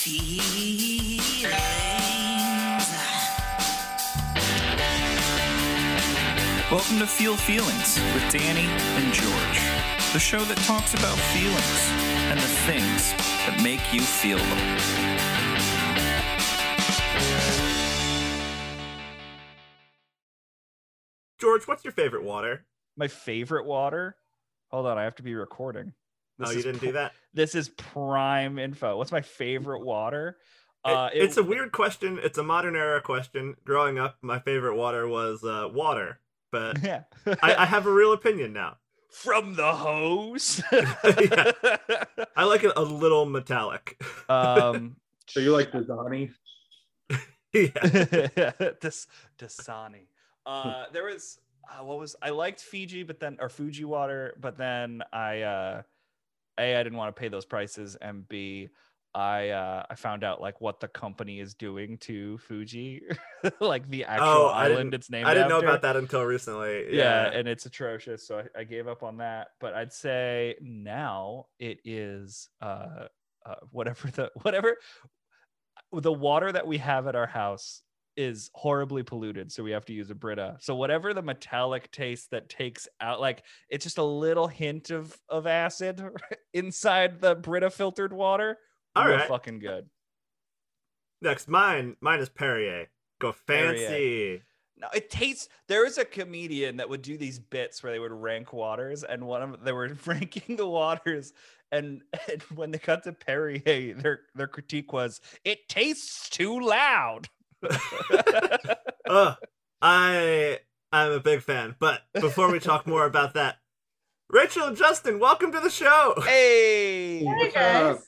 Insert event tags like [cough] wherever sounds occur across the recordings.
feelings. Welcome to Feel Feelings with Danny and George, the show that talks about feelings and the things that make you feel them. George, what's your favorite water? my favorite water. Hold on, I have to be recording. Oh, you didn't pr- do that. This is prime info. What's my favorite water? Uh, It- it's a weird question. It's a modern era question. Growing up, my favorite water was uh, water, but [laughs] yeah. I, I have a real opinion now. From the hose. [laughs] I like it a little metallic. um, [laughs] So you like Dasani? yeah. Das Dasani. Uh, there was uh, what was I liked Fiji, but then or Fuji water, but then I uh, a I didn't want to pay those prices, and b I uh, I found out like what the company is doing to Fuji, [laughs] like the actual Oh, island it's named. I didn't know about that until recently. Yeah, Yeah. and it's atrocious, so I, I gave up on that. But I'd say now it is uh, uh whatever the [laughs] whatever the water that we have at our house is horribly polluted so we have to use a brita so whatever the metallic taste that takes out like it's just a little hint of of acid [laughs] inside the brita filtered water All right. fucking good Next, mine. Mine is Perrier. Go Perrier. fancy. No, it tastes. There was a comedian that would do these bits where they would rank waters, and one of them, they were [laughs] ranking the waters, and, and when they got to Perrier, their their critique was it tastes too loud. Ugh, [laughs] I I'm a big fan. But before we talk more about that, Rachel and Justin, welcome to the show. hey, What's [clears throat] up?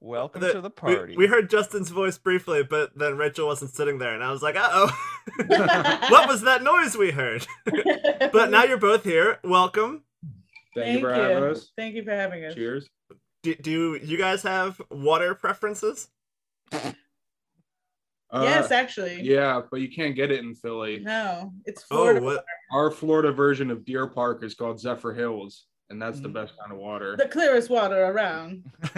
welcome The- to the party. We, heard Justin's voice briefly, but then Rachel wasn't sitting there, and I was like, uh oh. [laughs] what was that noise we heard? [laughs] but now you're both here. Welcome. Thank, you for having us. Thank you for having us. Cheers. Do, do you guys have water preferences? Uh, yes, actually. Yeah, but you can't get it in Philly. No, it's Florida. Oh, what? Our Florida version of Deer Park is called Zephyr Hills, and that's the Mm. best kind of water. The clearest water around. [laughs] [laughs]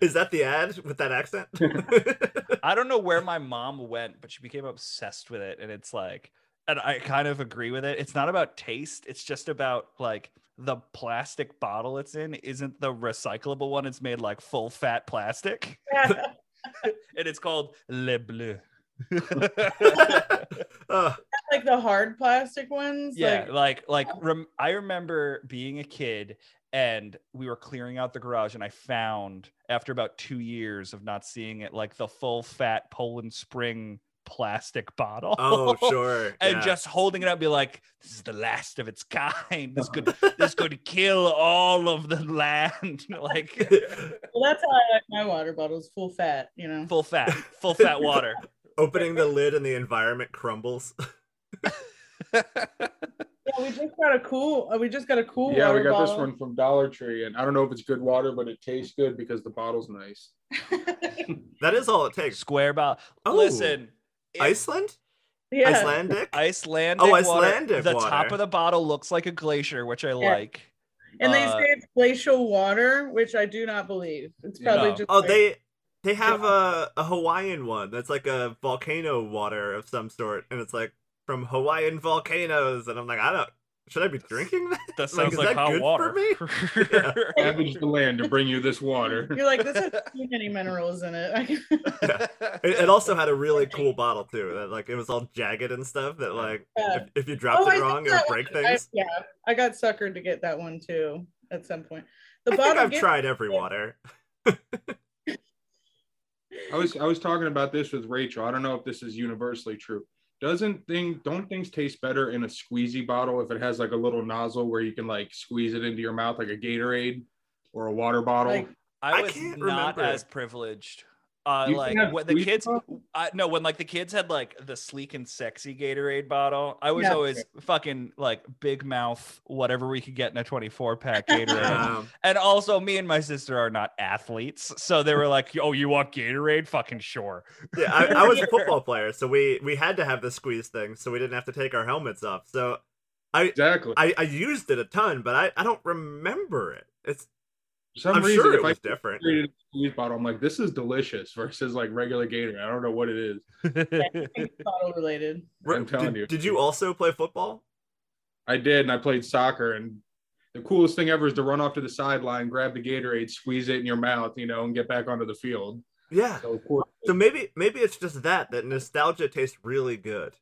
is that the ad with that accent? [laughs] I don't know where my mom went, but she became obsessed with it. And it's like, and I kind of agree with it. It's not about taste, it's just about like the plastic bottle it's in isn't the recyclable one. It's made like full fat plastic. [laughs] and it's called Le Bleu. [laughs] Ugh, like the hard plastic ones. yeah, Like, like like oh. rem- I remember being a kid and we were clearing out the garage and I found after about 2 years of not seeing it like the full fat Poland Spring plastic bottle. oh, [laughs] sure. and yeah. just holding it up, be like, "This is the last of its kind. This could [laughs] this could kill all of the land." [laughs] like well, that's how I like my water bottles, full fat. You know. full fat, full fat water. opening the lid and the environment crumbles. Yeah, we just got a cool. Uh, we just got a cool. yeah, we water got this one from Dollar Tree, and I don't know if it's good water, but it tastes good because the bottle's nice. That is all it takes. Square bottle. Oh. Listen, it- Iceland? yeah. Icelandic? Icelandic. Oh, water, Icelandic The top of the bottle looks like a glacier, which I like. And they Uh, say it's glacial water, which I do not believe. It's probably No. just. Oh, like- they they have a, a Hawaiian one that's like a volcano water of some sort, and it's like from Hawaiian volcanoes, and I'm like, I don't. Should I be drinking that? That Like, sounds is like, that hot good for water. me? [laughs] Yeah. Savage the land to bring you this water. You're like this has [laughs] too many minerals in it. It, it also had a really cool bottle too. That like it was all jagged and stuff. That like Yeah. if, if you dropped Oh, it think wrong, it would break one- I- things. yeah, I got suckered to get that one too at some point. The I bottle think I've tried every water. I was I was talking about this with Rachel. I don't know if this is universally true. Doesn't thing don't things taste better in a squeezy bottle if it has like a little nozzle where you can like squeeze it into your mouth like a Gatorade or a water bottle? Like, I I was can't not remember. as privileged. Uh, You like when the kids, bottle? uh, no, when like the kids had like the sleek and sexy Gatorade bottle, I was Yeah. always fucking like big mouth, whatever we could get in a 24 pack [laughs] Gatorade. Um, [laughs] and also, me and my sister are not athletes, so they were like, "Oh, you want Gatorade? Fucking sure." yeah, I, I was a [laughs] football player, so we we had to have the squeeze thing, so we didn't have to take our helmets off. So I exactly. I, I used it a ton, but I, I don't remember it. It's For some I'm reason, sure if it I was different. created a squeeze bottle, I'm like, this is delicious [laughs] versus like regular Gatorade. I don't know what it is. [laughs] It's bottle related. I'm telling did, you. Did you also play football? I did, and I played soccer, and the coolest thing ever is to run off to the sideline, grab the Gatorade, squeeze it in your mouth, you know, and get back onto the field. Yeah. So of course, So maybe maybe it's just that that nostalgia tastes really good.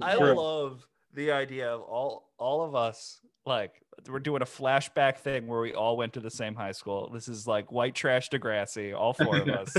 I Sure. love the idea of all all of us like we're doing a flashback thing where we all went to the same high school. This is like white trash Degrassi, all four of [laughs] us.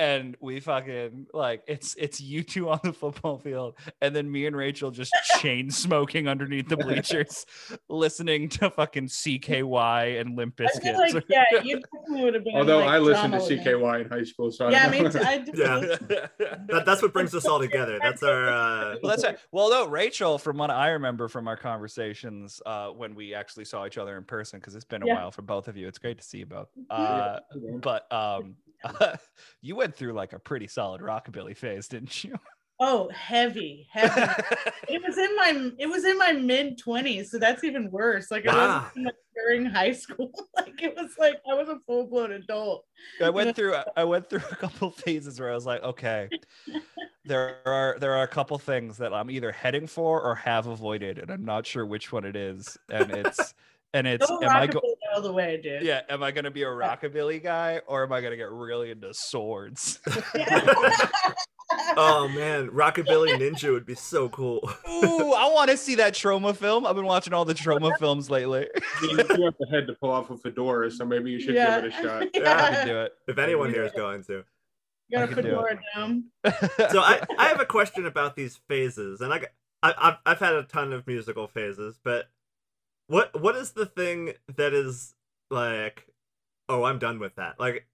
And we fucking like it's it's you two on the football field and then me and Rachel just [laughs] chain smoking underneath the bleachers listening to fucking CKY and Limp Bizkit. like yeah, you definitely would have been. although like, I listened to drama with me. CKY in high school, so I Yeah, don't me too. I [laughs] do. Yeah. That, that's what brings us all together. That's our uh well, that's right. Well, no, Rachel, from what I remember from our conversations uh, when we actually saw each other in person, because it's been a Yeah. while for both of you. It's great to see you both. Uh, but um, [laughs] you went through like a pretty solid rockabilly phase, didn't you? Oh, heavy, heavy. it was in my it was in my mid twenties, so that's even worse. Like I wasn't like, during high school. [laughs] like it was like I was a full blown adult. I went through I went through a couple [laughs] phases where I was like, okay, there are there are a couple things that I'm either heading for or have avoided, and I'm not sure which one it is. And it's and it's Go am I go all the way, dude. yeah, am I gonna be a rockabilly guy or am I gonna get really into swords? [laughs] [laughs] oh man, Rockabilly Ninja would be so cool. Ooh, I want to see that trauma film. I've been watching all the trauma [laughs] films lately. I you have the head to pull off a fedora, so maybe you should yeah. give it a shot. Yeah. I can do it. If anyone here is going to. Got I a can do it. fedora down. So I, I have a question about these phases, and I, I I've I've had a ton of musical phases, but what what is the thing that is like, oh, I'm done with that. Like,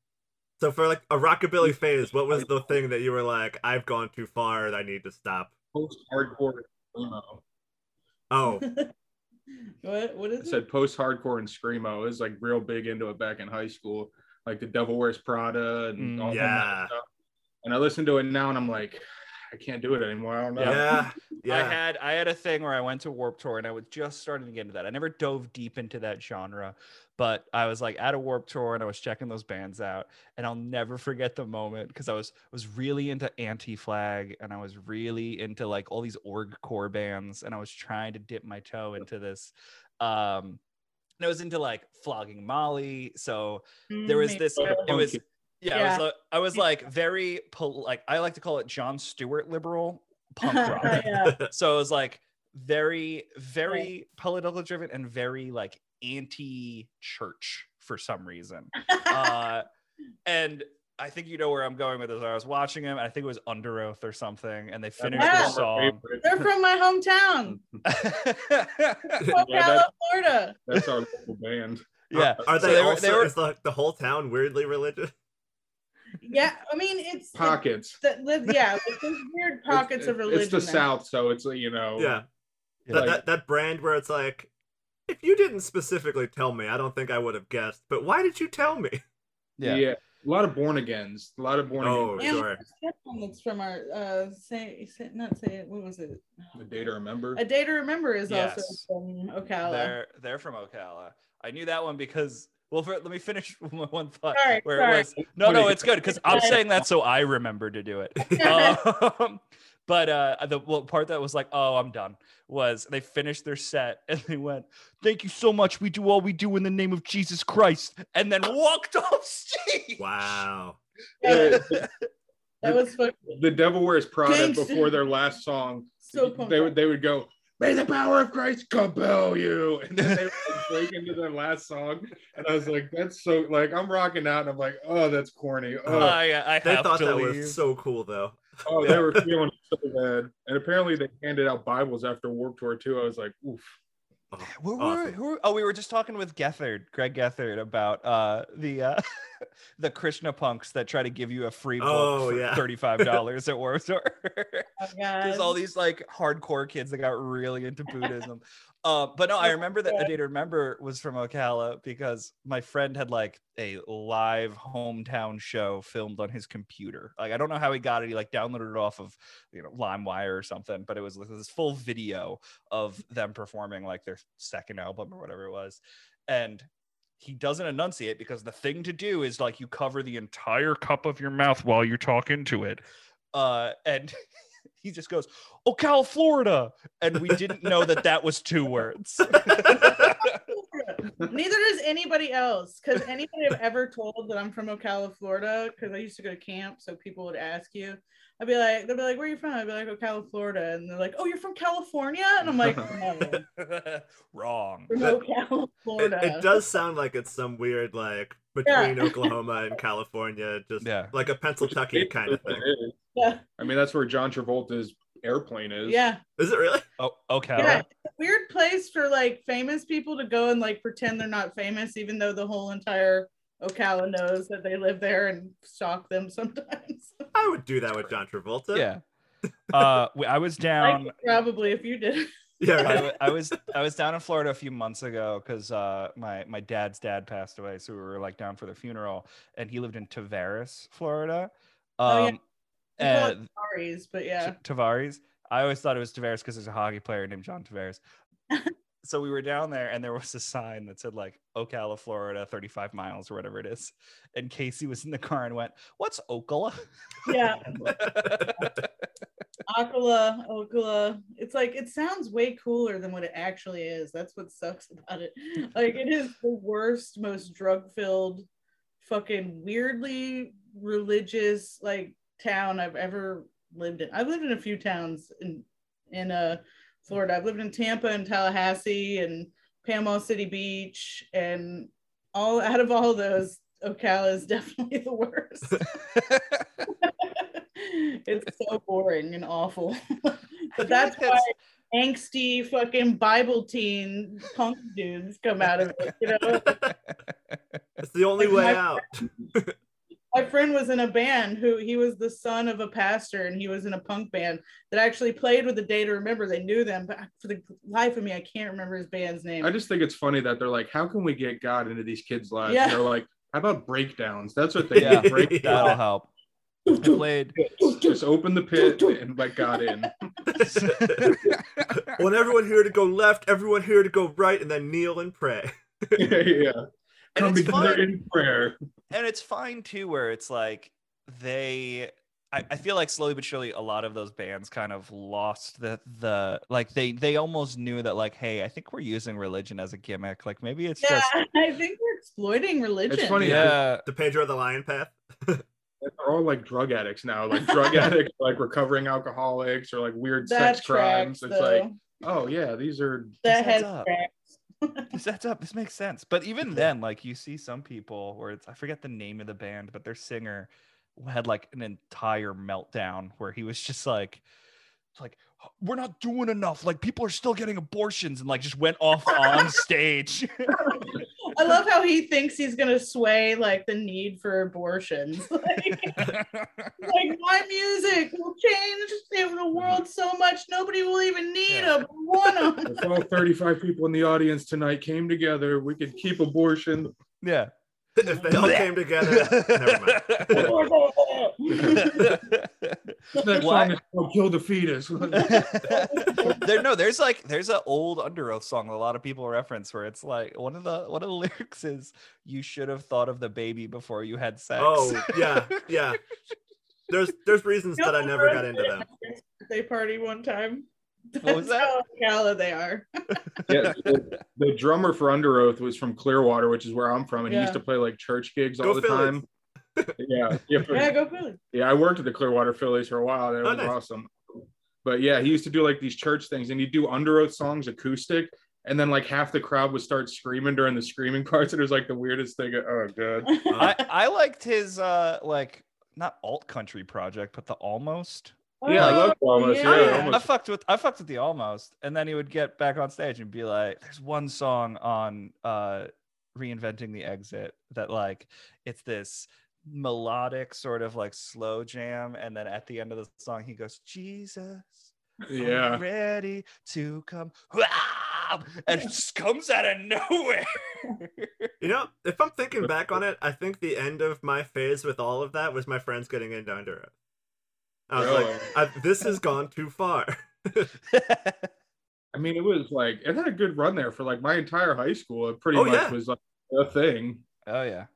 so for like a rockabilly phase, what was the thing that you were like, I've gone too far, I need to stop? Post hardcore screamo. Oh, [laughs] what what I it? said post hardcore and screamo. I was like real big into it back in high school, like the Devil Wears Prada and Mm, all yeah. that stuff. And I listen to it now, and I'm like, I can't do it anymore. I don't know. yeah, I had I had a thing where I went to Warp Tour and I was just starting to get into that. I never dove deep into that genre, but I was like at a Warp Tour and I was checking those bands out, and I'll never forget the moment because I was was really into Anti Flag and I was really into like all these org core bands, and I was trying to dip my toe into this. Um, and I was into like flogging Molly, so there was Mm, this it was punk yeah, I was like, I was like very pol- like I like to call it Jon Stewart liberal punk [laughs] rock. yeah. [laughs] so it was like very very political driven and very like anti-church for some reason. uh [laughs] and I think you know where I'm going with this. I was watching him, I think it was Under Oath or something, and they finished Yeah. their song. They're from my hometown, Ocala, that- Florida. That's our local band. yeah, Are So they, they were- also? they were- is the the whole town weirdly religious? Yeah, I mean it's Pockets. The, the, yeah, like there's weird pockets it's, of religion. It's the there. South, so it's you know. Yeah, Yeah. that, Like- that that brand where it's like, if you didn't specifically tell me, I don't think I would have guessed. But why did you tell me? yeah. yeah. A lot of born agains. A lot of born Oh, again. Sure. there's one that's from our uh say, say not say it. What was it? The day to remember. A Day to Remember is Yes. also from Ocala. They're they're from Ocala. I knew that one because well, for, let me finish [laughs] my one thought Sorry, where sorry. it was. No, no, it's good because I'm saying that so I remember to do it. [laughs] um, [laughs] but uh, the well, part that was like, oh, I'm done, was they finished their set and they went, "Thank you so much. We do all we do in the name of Jesus Christ," and then walked off stage. Wow. Yeah, Yeah, that was fucking the Devil Wears Prada Gangsta. before their last song. so pumped they would they would go, May the power of Christ compel you. [laughs] And then they like, break into their last song. And I was like, that's so like I'm rocking out and I'm like, oh, that's corny. Oh, I, I They have thought to that leave. was so cool, though. oh they were feeling so bad. And apparently they handed out Bibles after Warp Tour too. I was like, oof. Oh, Who were, awesome. who were- oh, we were just talking with Gethard, Greg Gethard, about uh, the uh, [laughs] the Krishna punks that try to give you a free book Oh, for yeah. thirty five dollars at [laughs] Warped Tour. Oh, [laughs] There's all these like hardcore kids that got really into Buddhism. Uh, but no, I remember that a day to remember was from Ocala because my friend had like a live hometown show filmed on his computer. Like I don't know how he got it. He like downloaded it off of you know LimeWire or something, but it was like this full video of them performing like their second album or whatever it was. And he doesn't enunciate because the thing to do is like you cover the entire cup of your mouth while you talk into it. Uh, and [laughs] he just goes, oh, Ocala, Florida. And we didn't know that that was two words. [laughs] Neither does anybody else. Because anybody I've ever told that I'm from Ocala, Florida, because I used to go to camp, so people would ask you. I'd be like, they'll be like, where are you from? I'd be like, oh, Ocala, Florida. And they're like, oh, you're from California? And I'm like, no, [laughs] Wrong. from Ocala, It, Florida. it does sound like it's some weird like between Oklahoma and California, just Yeah. like a Pennsylvania kind of thing. Yeah. I mean, that's where John Travolta's airplane is. Yeah. Is it really? Oh, okay. Yeah. It's a weird place for like famous people to go and like pretend they're not famous, even though the whole entire Ocala knows that they live there and stalk them sometimes. I would do that with John Travolta. Yeah. Uh, I was [laughs] down. could probably if you did. Yeah. I, Right. w- I was I was down in Florida a few months ago because uh, my my dad's dad passed away, so we were like down for the funeral, and he lived in Tavares, Florida. Oh, yeah. Um, We call it and Tavares, but yeah. T- Tavares. I always thought it was Tavares because there's a hockey player named John Tavares. So we were down there, and there was a sign that said like Ocala, Florida, 35 miles or whatever it is. And Casey was in the car and went, "What's Ocala?" Yeah. [laughs] Ocala, Ocala. It's like it sounds way cooler than what it actually is. That's what sucks about it. Like it is the worst, most drug-filled, fucking weirdly religious like town I've ever lived in. I've lived in a few towns in in uh Florida. I've lived in Tampa and Tallahassee and Panama City Beach and all out of all those, Ocala is [laughs] definitely the worst. [laughs] [laughs] it's so boring and awful. but that's why angsty fucking Bible teen punk dudes come out of it. You know, It's the only Like way out. My friend was in a band who he was the son of a pastor and he was in a punk band that actually played with the Day to Remember. They knew them, but for the life of me, I can't remember his band's name. I just think it's funny that they're like, how can we get God into these kids' lives? Yeah. They're like, how about breakdowns? That's what they Yeah. Break [laughs] That'll help. [laughs] I played. Just open the pit and let God in. I [laughs] want everyone here to go left, everyone here to go right, and then kneel and pray. yeah, yeah. Come it's together fun. in prayer. and it's fine too where it's like they I, I feel like slowly but surely a lot of those bands kind of lost the the like they they almost knew that like hey i think we're using religion as a gimmick like maybe it's yeah, just [laughs] I think we're exploiting religion. It's funny. yeah The Pedro the Lion Path. [laughs] They're all like drug addicts now, like [laughs] drug addicts, like recovering alcoholics or like weird that sex crimes. tracks, It's like, oh yeah, these are that This has up. tracks. This adds up this makes sense. But even then like you see some people where it's i forget the name of the band but their singer had like an entire meltdown where he was just like like we're not doing enough. Like people are still getting abortions and like just went off on [laughs] stage [laughs] I love how he thinks he's gonna sway like the need for abortions. [laughs] like, like [laughs] my music will change the world so much nobody will even need Yeah. a one of if all 35 people in the audience tonight came together, we could keep abortion. yeah if they all came together, never mind. [laughs] This next Why- song is Kill the Fetus. [laughs] [laughs] there no there's like there's an old under oath song that a lot of people reference where it's like one of the one of the [laughs] lyrics is you should have thought of the baby before you had sex Oh yeah, yeah. There's there's reasons that I never got into them. Birthday party one time. What was That's how Ocala they are. yeah, the, the drummer for Under Oath was from Clearwater, which is where I'm from, and he used to play like church gigs all Go the Phillies. time. Yeah, yeah, for- Yeah, go Philly. yeah. I worked at the Clearwater Phillies for a while. That Oh, was nice. awesome. But yeah, he used to do like these church things, and he'd do Under Oath songs acoustic, and then like half the crowd would start screaming during the screaming [laughs] parts. And it was like the weirdest thing. Oh god. I, I liked his uh like not alt country project but the almost Yeah, I Oh, love Almost, yeah, I, Almost. I fucked with I fucked with the almost, and then he would get back on stage and be like, "There's one song on uh, reinventing the exit that like it's this melodic sort of like slow jam, and then at the end of the song he goes, Jesus, Yeah. I'm ready to come, Wow! and it just comes out of nowhere. You know, if I'm thinking [laughs] back on it, I think the end of my phase with all of that was my friends getting into Under Oath. I was Really? like, I, this has gone too far. [laughs] I mean, it was like it had a good run there for like my entire high school. It pretty Oh, much yeah. was like a thing. Oh yeah.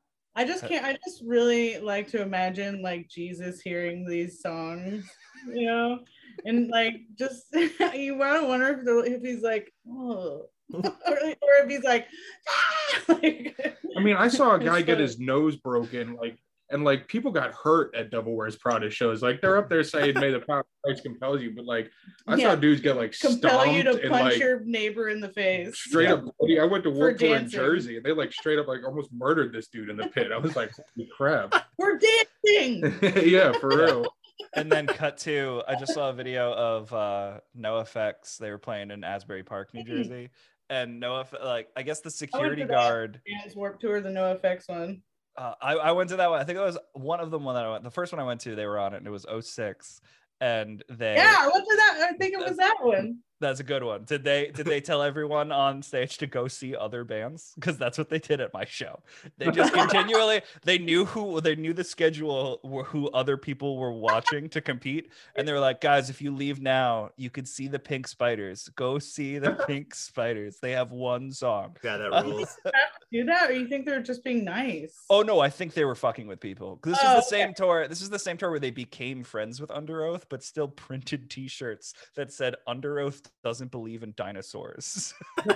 I just can't. I just really like to imagine like Jesus hearing these songs, you know, and like just [laughs] you want to wonder if, the, if he's like, oh, [laughs] or, or if he's like, ah! [laughs] like I mean, I saw a guy get his nose broken, like, and like people got hurt at Devil Wears Prada shows. Like they're up there saying, "May the [laughs] power of Christ compels you," but like I Yeah. saw dudes get like compel you to stomped and punch like your neighbor in the face. straight up. bloody. I went to For work tour in. Jersey, and they like straight up like almost murdered this dude in the pit. I was like, "Holy crap!" [laughs] We're dancing. [laughs] yeah, for real. and then cut to I just saw a video of uh NOFX. They were playing in Asbury Park, New Jersey. And no Eff- like I guess the security that. guard. Dance Warp Tour, the NOFX one. Uh, I, I went to that one. I think it was one of the one that I went. The first one I went to, they were on it, and it was 06. And they Yeah, I went to that. I think it was that one. That's a good one. Did they did they [laughs] tell everyone on stage to go see other bands? Because that's what they did at my show. They [laughs] just continually they knew who they knew the schedule who other people were watching to compete, and they were like, guys, if you leave now, you could see the Pink Spiders. Go see the [laughs] Pink Spiders. They have one song. Yeah, that Uh, rules. Do that, or you think they're just being nice? Oh no, I think they were fucking with people. This Oh, is the same tour. This is the same tour where they became friends with Under Oath, but still printed T-shirts that said Under Oath doesn't believe in dinosaurs. [laughs]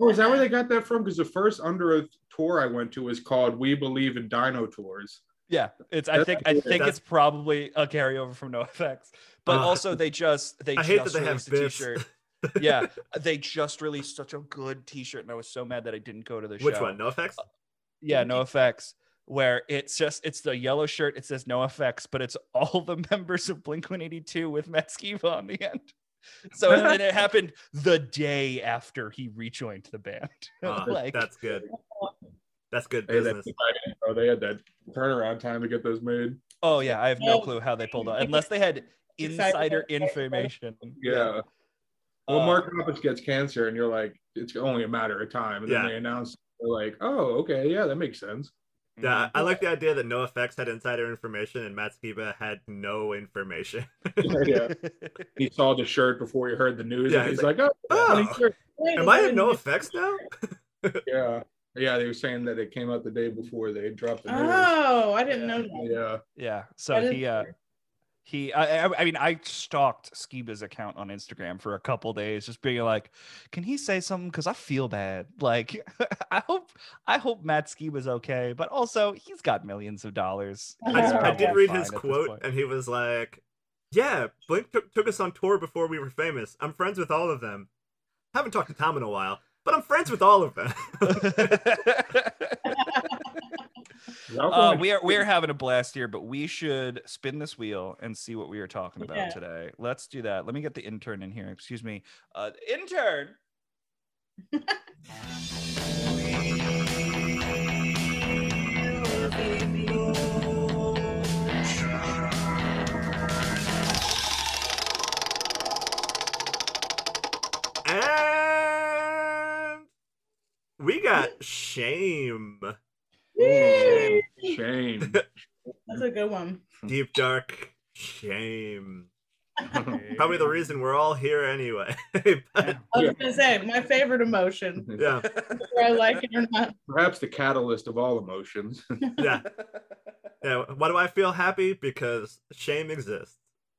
Oh, is that where they got that from? Because the first Under Oath tour I went to was called "We Believe in Dino Tours." Yeah, it's. I think. I think That's- it's probably a carryover from NOFX, but Uh, also they just they I hate that just they have released a bits. T-shirt. [laughs] yeah, they just released such a good T-shirt, and I was so mad that I didn't go to the Which show. Which one? NOFX? Yeah, NOFX, where it's just it's the yellow shirt. It says NOFX, but it's all the [laughs] members of Blink One Eighty Two with Matt Skiba on the end. [laughs] So and, and it [laughs] happened the day after he rejoined the band. [laughs] Ah, like, that's good. That's good Hey, that, business. oh, they had that turnaround time to get those made. oh yeah, I have no clue how they pulled off unless they had insider information. Yeah. Well, Uh, Mark Hoppus gets cancer, and you're like, it's only a matter of time. And Yeah. then they announce, they're like, oh, okay, yeah, that makes sense. Yeah, I I like the idea that NOFX had insider information and Matt Skiba had no information. [laughs] yeah. He saw the shirt before he heard the news, Yeah, and he's he's like, oh, "Oh, funny shirt." Wait, Am I wait, in No. Effects now? [laughs] yeah. Yeah, they were saying that it came out the day before they dropped the news. Oh, I didn't know that. Yeah. Yeah. So he uh weird. He I, I I mean I stalked Skiba's account on Instagram for a couple days just being like, can he say something? Cause I feel bad. [laughs] Like [laughs] I hope I hope Matt Skiba's okay, but also he's got millions of dollars. I, I did read his quote, and he was like, "Yeah, Blink took took us on tour before we were famous. I'm friends with all of them. Haven't talked to Tom in a while, but I'm friends with all of them." [laughs] uh, we are we are having a blast here, but we should spin this wheel and see what we are talking about Yeah. today. Let's do that. Let me get the intern in here. Excuse me, uh, intern. and we got shame, Yay! Shame. That's a good one. deep dark shame. [laughs] Probably the reason we're all here anyway. But, [laughs] I was gonna say my favorite emotion, yeah, whether I like it or not. Perhaps the catalyst of all emotions. [laughs] yeah, yeah. Why do I feel happy? Because shame exists,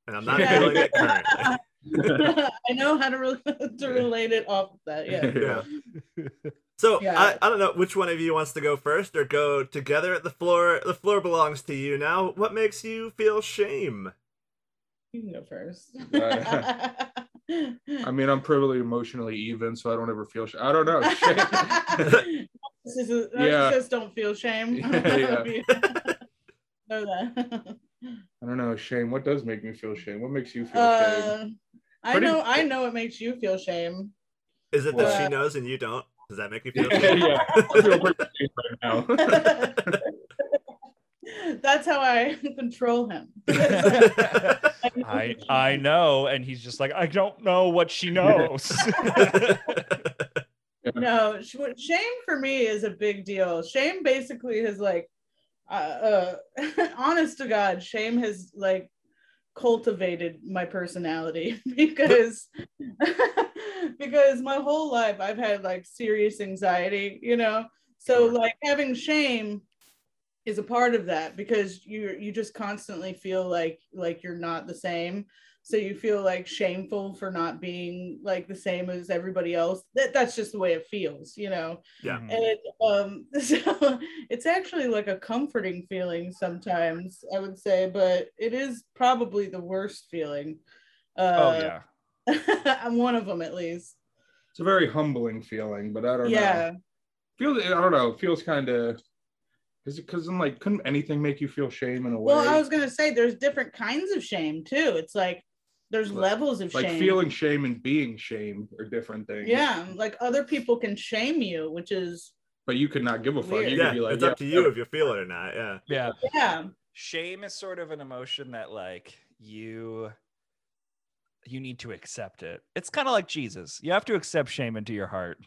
and I'm not Yeah. feeling it currently. I know how to, re- to relate it off of that. Yeah. Yeah. So Yeah. I, I don't know which one of you wants to go first or go together. At the floor the floor belongs to you now. What makes you feel shame? You can go first. I [laughs] mean, I'm pretty emotionally even, so I don't ever feel. Sh- I don't know. Shame. [laughs] This Yeah. just don't feel shame. [laughs] Yeah. know that. I don't know. Shame. What does make me feel shame? What makes you feel shame? Uh, I Pretty- know. I know it makes you feel shame. Is it that she knows and you don't? Does that make you feel yeah. I feel pretty shame right now. [laughs] That's how I [laughs] control him. [laughs] I I know, and he's just like, I don't know what she knows. no, shame for me is a big deal. Shame basically has like, uh, uh, honest to God, shame has like cultivated my personality [laughs] because [laughs] because my whole life I've had like serious anxiety, you know. So like having shame is a part of that because you you just constantly feel like like you're not the same. So you feel like shameful for not being like the same as everybody else. That that's just the way it feels, you know. Yeah. Mhm. And um [laughs] so it's actually like a comforting feeling sometimes, I would say, but it is probably the worst feeling. oh Uh yeah. [laughs] I'm one of them at least. It's a very humbling feeling, but I don't Yeah. know. Feels I don't know. Feels kind of. Is it because I'm like, couldn't anything make you feel shame in a way? Well, I was gonna say there's different kinds of shame too. It's like there's Like- levels of like shame. feeling shame and being shame are different things. yeah, like other people can shame you, which is But you could not give a fuck. You yeah, could be like, it's yeah, up to you if you feel it or not. Yeah. Yeah. yeah, Shame is sort of an emotion that like you you need to accept it. It's kind of like Jesus. You have to accept shame into your heart.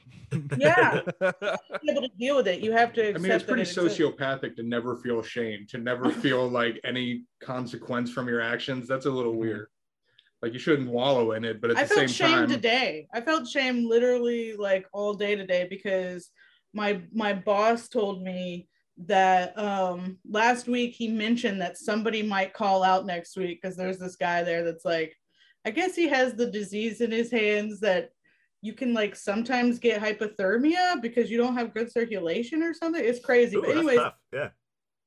Yeah. be able to deal with it. You have to I mean, it's pretty it exists. sociopathic to never feel shame, to never [laughs] feel like any consequence from your actions. That's a little Mhm. weird. Like you shouldn't wallow in it, but at I the felt same shame time, today. I felt shame literally like all day today because my my boss told me that um last week he mentioned that somebody might call out next week because there's this guy there that's like I guess he has the disease in his hands that you can like sometimes get hypothermia because you don't have good circulation or something. It's crazy. Ooh, but that's anyways. Yeah.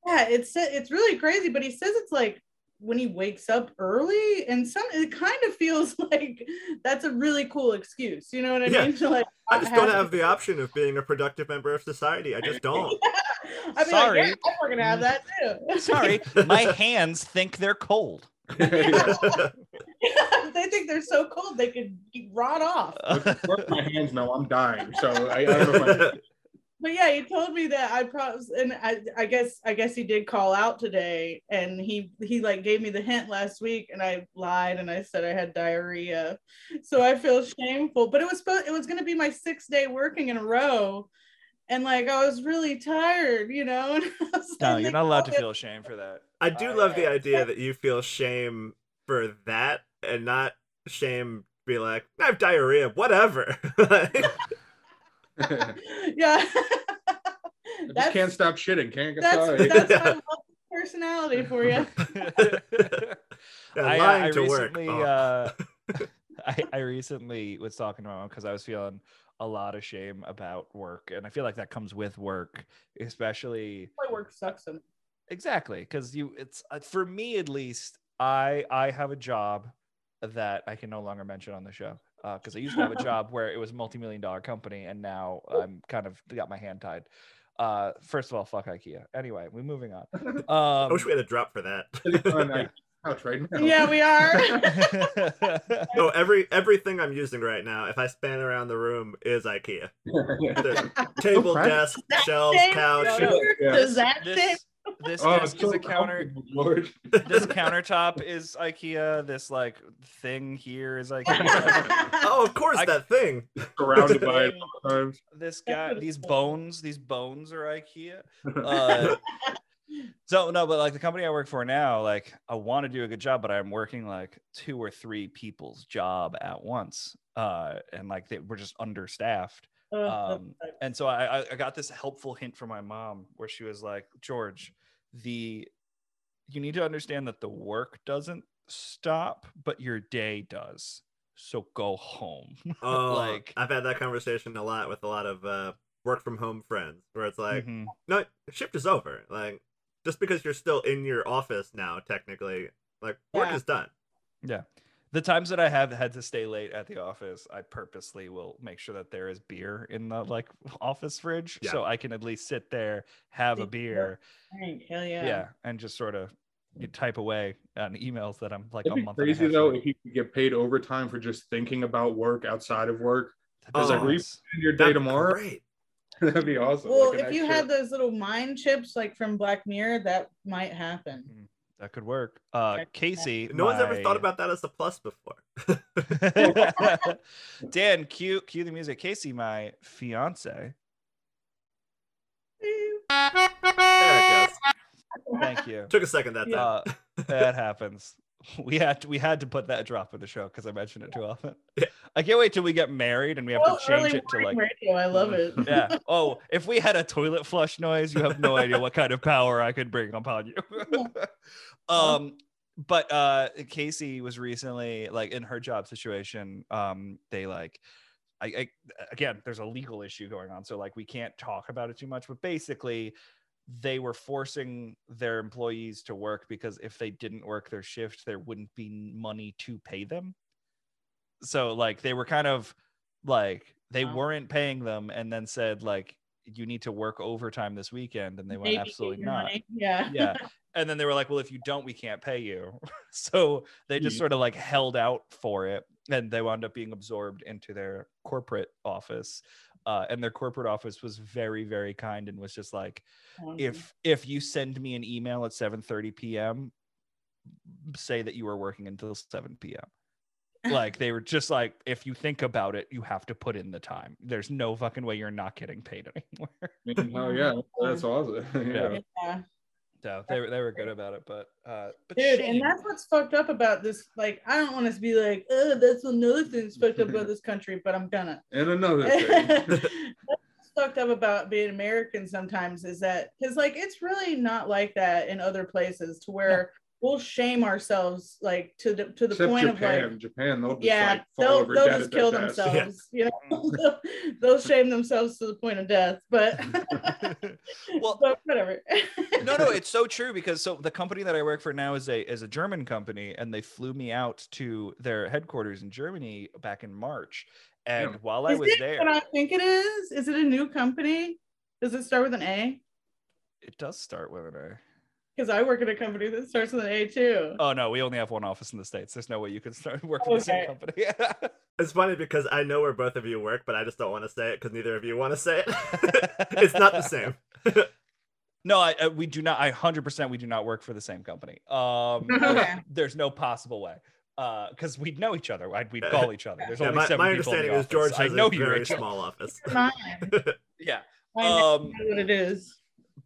yeah, it's it's really crazy, but he says it's like when he wakes up early, and some it kind of feels [laughs] like that's a really cool excuse. You know what I Yeah. mean? To, [laughs] like, I just don't have- have the option of being a productive member of society. I just [laughs] don't. I mean, Sorry. like, yeah, we're gonna have that too. Sorry, my hands think they're cold. they think they're so cold they could rot off. My hands know I'm dying. So I, I don't know. If I, But yeah, he told me that I probably and I, I guess I guess he did call out today, and he he like gave me the hint last week, and I lied and I said I had diarrhea, so I feel shameful. But it was supposed it was gonna be my sixth day working in a row, and like I was really tired, you know. [laughs] And I was No, like, you're not allowed to "Oh, feel shame for that. I do I- love the idea that you feel shame for that and not shame be like, I have diarrhea, whatever. [laughs] Like, [laughs] Yeah. I just can't stop shitting. Can't get that's sorry. that's my [laughs] lovely personality for you. [laughs] yeah, I, uh, lying I to recently, work. Oh. uh, I, I recently was talking to my mom because I was feeling a lot of shame about work, and I feel like that comes with work, especially My work sucks. And exactly because you. It's uh, for me at least. I I have a job that I can no longer mention on the show because I used to have a job where it was a multi-million dollar company, and now I'm kind of got my hand tied. Uh, first of all, fuck IKEA. Anyway, we're moving on. [laughs] I Um, wish we had a drop for that. Sitting couch right [laughs] now. yeah, we are. [laughs] no, every everything I'm using right now, if I span around the room, is IKEA. Table, desk, shelves, Shame couch. No, no. Yeah. Does that shame? this this Oh, desk so is a counter. comfortable, George. this [laughs] countertop is IKEA. This like thing here is IKEA. [laughs] Oh, of course, I- that thing. Surrounded by it [laughs] all this guy, these bones, these bones are IKEA. Uh, so no, but like the company I work for now, like I want to do a good job, but I'm working like two or three people's job at once, uh, and like they, we're just understaffed. Um, and so I, I- I got this helpful hint from my mom where she was like, George, the you need to understand that the work doesn't stop, but your day does. So go home. [laughs] Oh, like I've had that conversation a lot with a lot of uh, work from home friends, where it's like, mhm. no, shift is over. Like, just because you're still in your office now, technically, like work Yeah. is done. Yeah. The times that I have had to stay late at the office, I purposely will make sure that there is beer in the like [laughs] office fridge Yeah. so I can at least sit there, have a beer, Frank, hell yeah, yeah. and just sort of you type away on emails that I'm like It'd a be month and a crazy half though late. if you could get paid overtime for just thinking about work outside of work. That'd be Oh. nice. In your day tomorrow, Great. [laughs] that'd be awesome. Well, Like an if you extra- had those little mind chips like from Black Mirror, that might happen. Mm-hmm. That could work. Uh Casey. No one's ever thought about that as a plus before. [laughs] Dan, cue cue the music. Casey, my fiance. there it goes. Thank you. Took a second that time. Uh, that happens. We had to, we had to put that drop in the show because I mentioned it too often. Yeah. I can't wait till we get married and we have Oh, to change it to like radio. I love it. yeah. [laughs] Oh, if we had a toilet flush noise, you have no idea what kind of power I could bring upon you. [laughs] um, but uh, Casey was recently like in her job situation. Um, they like, I, I again, there's a legal issue going on, so like we can't talk about it too much. But basically, they were forcing their employees to work because if they didn't work their shift, there wouldn't be money to pay them. So like they were kind of like they Wow. weren't paying them and then said like you need to work overtime this weekend and they went Maybe absolutely not money. [laughs] Yeah. yeah and then they were like well if you don't we can't pay you [laughs] so they just sort of like held out for it and they wound up being absorbed into their corporate office uh, and their corporate office was very very kind and was just like Um, if if you send me an email at 7 30 p.m say that you are working until 7 p.m like they were just like if you think about it you have to put in the time there's no fucking way you're not getting paid [laughs] anymore oh yeah, that's awesome. [laughs] Yeah. yeah. so they, were they were good about it but uh but Dude, shame. and that's what's fucked up about this. Like, I don't want us to be like, oh, that's another thing that's fucked up about this country, but I'm gonna. [laughs] And another thing. Fucked up about being American sometimes is that because like it's really not like that in other places to where we'll shame ourselves like to the to the Except point Japan. of like Japan, they'll just yeah like they'll, they'll just kill desk. themselves you know [laughs] they'll, they'll shame themselves to the point of death but [laughs] [laughs] Well- but whatever no no it's so true because so the company that i work for now is a is a german company and they flew me out to their headquarters in germany back in march and Yeah. while i was it there what I think it is? Is it a new company? Does it start with an A? it does start with an a Because I work at a company that starts with an A too. oh no we only have one office in the states there's no way you could start work for the same company [laughs] It's funny because I know where both of you work, but I just don't want to say it because neither of you want to say it. [laughs] it's not the same. [laughs] no I, I we do not i 100% we do not work for the same company um Okay. there's no possible way uh because we'd know each other I'd, we'd call each other there's Yeah, only my, seven my people in the understanding is George office. has i know a you very Rachel. small office. Yeah I know um what it is.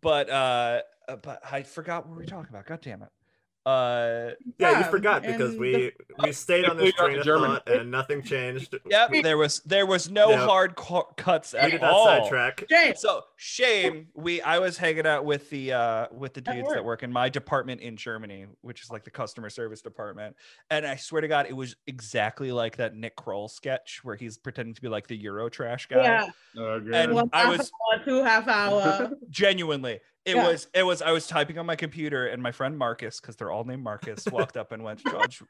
but uh uh, but i forgot what we were talking about god damn it uh Yeah, you forgot because we the- we stayed on We this got train to of Germany. thought and nothing changed. [laughs] yep there was there was no Yeah. hard cu- cuts We at did not all sidetrack. James. so shame we i was hanging out with the uh with the dudes that work. work in my department in germany which is like the customer service department and i swear to god it was exactly like that nick kroll sketch where he's pretending to be like the euro trash guy Yeah. Oh. And- One I was- hour, two half hour. [laughs] genuinely it Yeah. was it was i was typing on my computer and my friend marcus because they're all named marcus walked up and went george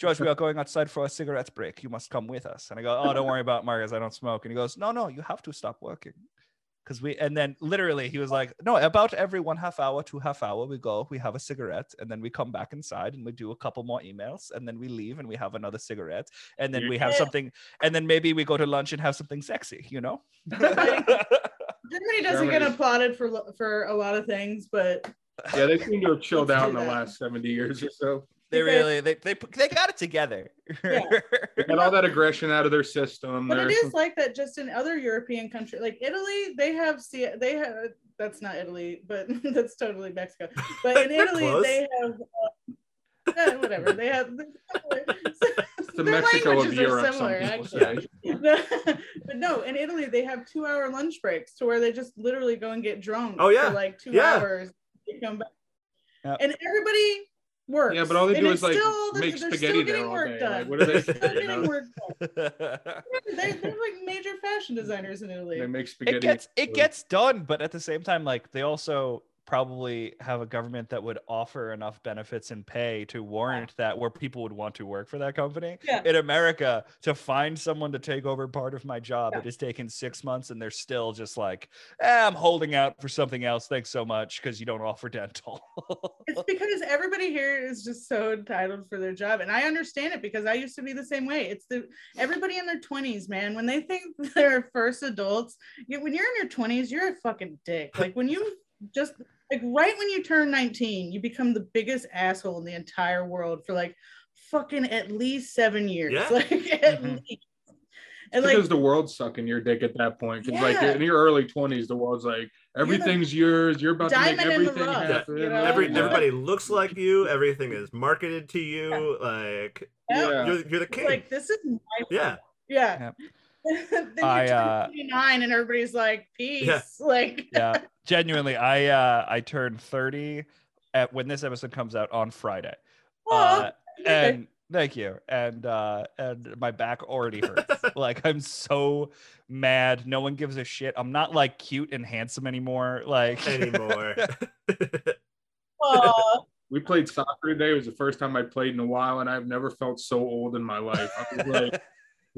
george we are going outside for a cigarette break. You must come with us. And i go oh don't worry about marcus. I don't smoke. And he goes no no you have to stop working. Because we and then literally he was like no about every one half hour two half hour we go we have a cigarette and then we come back inside and we do a couple more emails and then we leave and we have another cigarette and then we have something and then maybe we go to lunch and have something sexy you know [laughs] Germany doesn't get applauded for for a lot of things, but yeah, they seem to have [laughs] chilled out in the last 70 years or so. They Because- really they they they got it together. Yeah. They got all that aggression out of their system. but it They're- like that just in other European countries, like Italy. They have see they have that's not Italy, but [laughs] that's totally Mexico. But in [laughs] Italy, close. they have uh, eh, whatever they have. It's the their Mexico of languages are Europe, some similar, people actually. say. [laughs] but no, in Italy they have two hour lunch breaks to where they just literally go and get drunk Oh, yeah. for like two Yeah. hours. They come back. Yep. And everybody works. Yeah, but all they And do it's is like still- make spaghetti still there getting all day. Like, what are they [laughs] Still getting know? work done. They're, they're like major fashion designers in Italy. They make spaghetti. it gets it gets done, but at the same time, like they also probably have a government that would offer enough benefits and pay to warrant that where people would want to work for that company. Yeah. In America, to find someone to take over part of my job, Yeah. it has taken six months, and they're still just like, eh, I'm holding out for something else. Thanks so much, because you don't offer dental. It's because everybody here is just so entitled for their job, and I understand it because I used to be the same way. It's the everybody in their twenties, man. When they think [laughs] they're first adults, you, when you're in your twenties, you're a fucking dick. Like when you just like right when you turn 19, you become the biggest asshole in the entire world for like fucking at least seven years. Yeah. [laughs] Like at Mhm. least. And like because the world's sucking your dick at that point. Because like in your early twenties, the world's like everything's yours. You're about to make diamond in the everything rough, happen. you know? Every, Yeah. everybody looks like you. Everything is marketed to you. Like Yeah. Yeah. you're, you're the king. like this is my yeah. Yeah. [laughs] then you I, uh, 29 and everybody's like, peace. Yeah. [laughs] Like, yeah genuinely i uh i turned 30 at when this episode comes out on friday Aw, uh, [laughs] and thank you and uh and my back already hurts like i'm so mad no one gives a shit i'm not like cute and handsome anymore like Anymore. aw. We played soccer today. It was the first time I played in a while, and I've never felt so old in my life. I was like,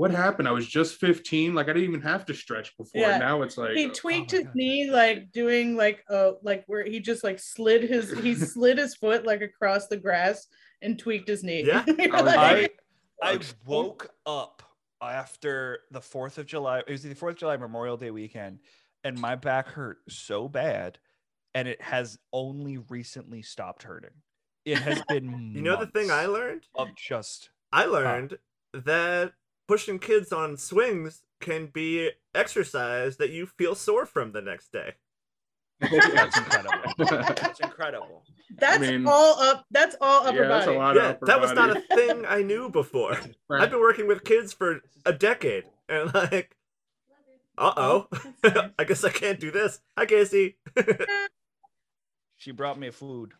what happened? I was just 15. Like I didn't even have to stretch before. Yeah. Now it's like he oh tweaked my his God. knee like doing like uh like where he just like slid his he [laughs] slid his foot like across the grass and tweaked his knee. Yeah. [laughs] I like, I I woke up after the Fourth of July. It was the Fourth of July Memorial Day weekend, and my back hurt so bad, and it has only recently stopped hurting. It has [laughs] been. you know the thing I months learned? of just I learned that pushing kids on swings can be exercise that you feel sore from the next day. that's incredible. [laughs] That's incredible. that's mean- all up. That's all upper yeah, that's a body. lot Yeah, upper that was not a thing I knew before. I've been working with kids for a decade, and like, uh oh. [laughs] I guess I can't do this. Hi, Casey. She brought me food.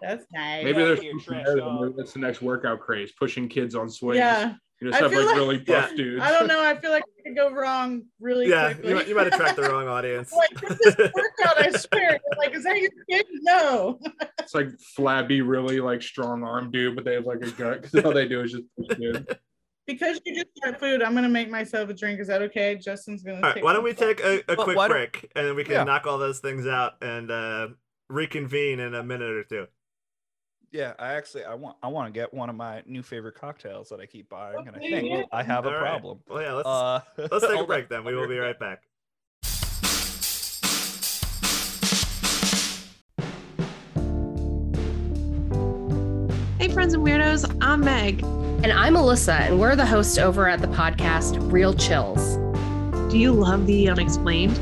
That's nice. Maybe there's here, something trash there, dog. maybe that's the next workout craze, pushing kids on swings. yeah. You just I have feel like, like- really buff Yeah. dudes. I don't know. I feel like it could go wrong really yeah, quickly. you, might- you might attract the wrong [laughs] audience. like this is [laughs] workout, I swear. You're like, is that your kid? No. [laughs] It's like flabby, really like strong arm dude, but they have like a gut because all they do is just push dude. Because you just got food, I'm gonna make myself a drink. Is that okay? Justin's gonna. All right, take why don't we take a, a quick break and then we can Yeah. knock all those things out and uh, reconvene in a minute or two. Yeah, I actually I want I want to get one of my new favorite cocktails that I keep buying, and I think yeah. I have a All right. problem. Well, yeah, let's Uh, let's take a [laughs] break then. We I'll be right right back. Hey, friends and weirdos, I'm Meg. And I'm Alyssa, and we're the hosts over at the podcast Real Chills. Do you love the unexplained?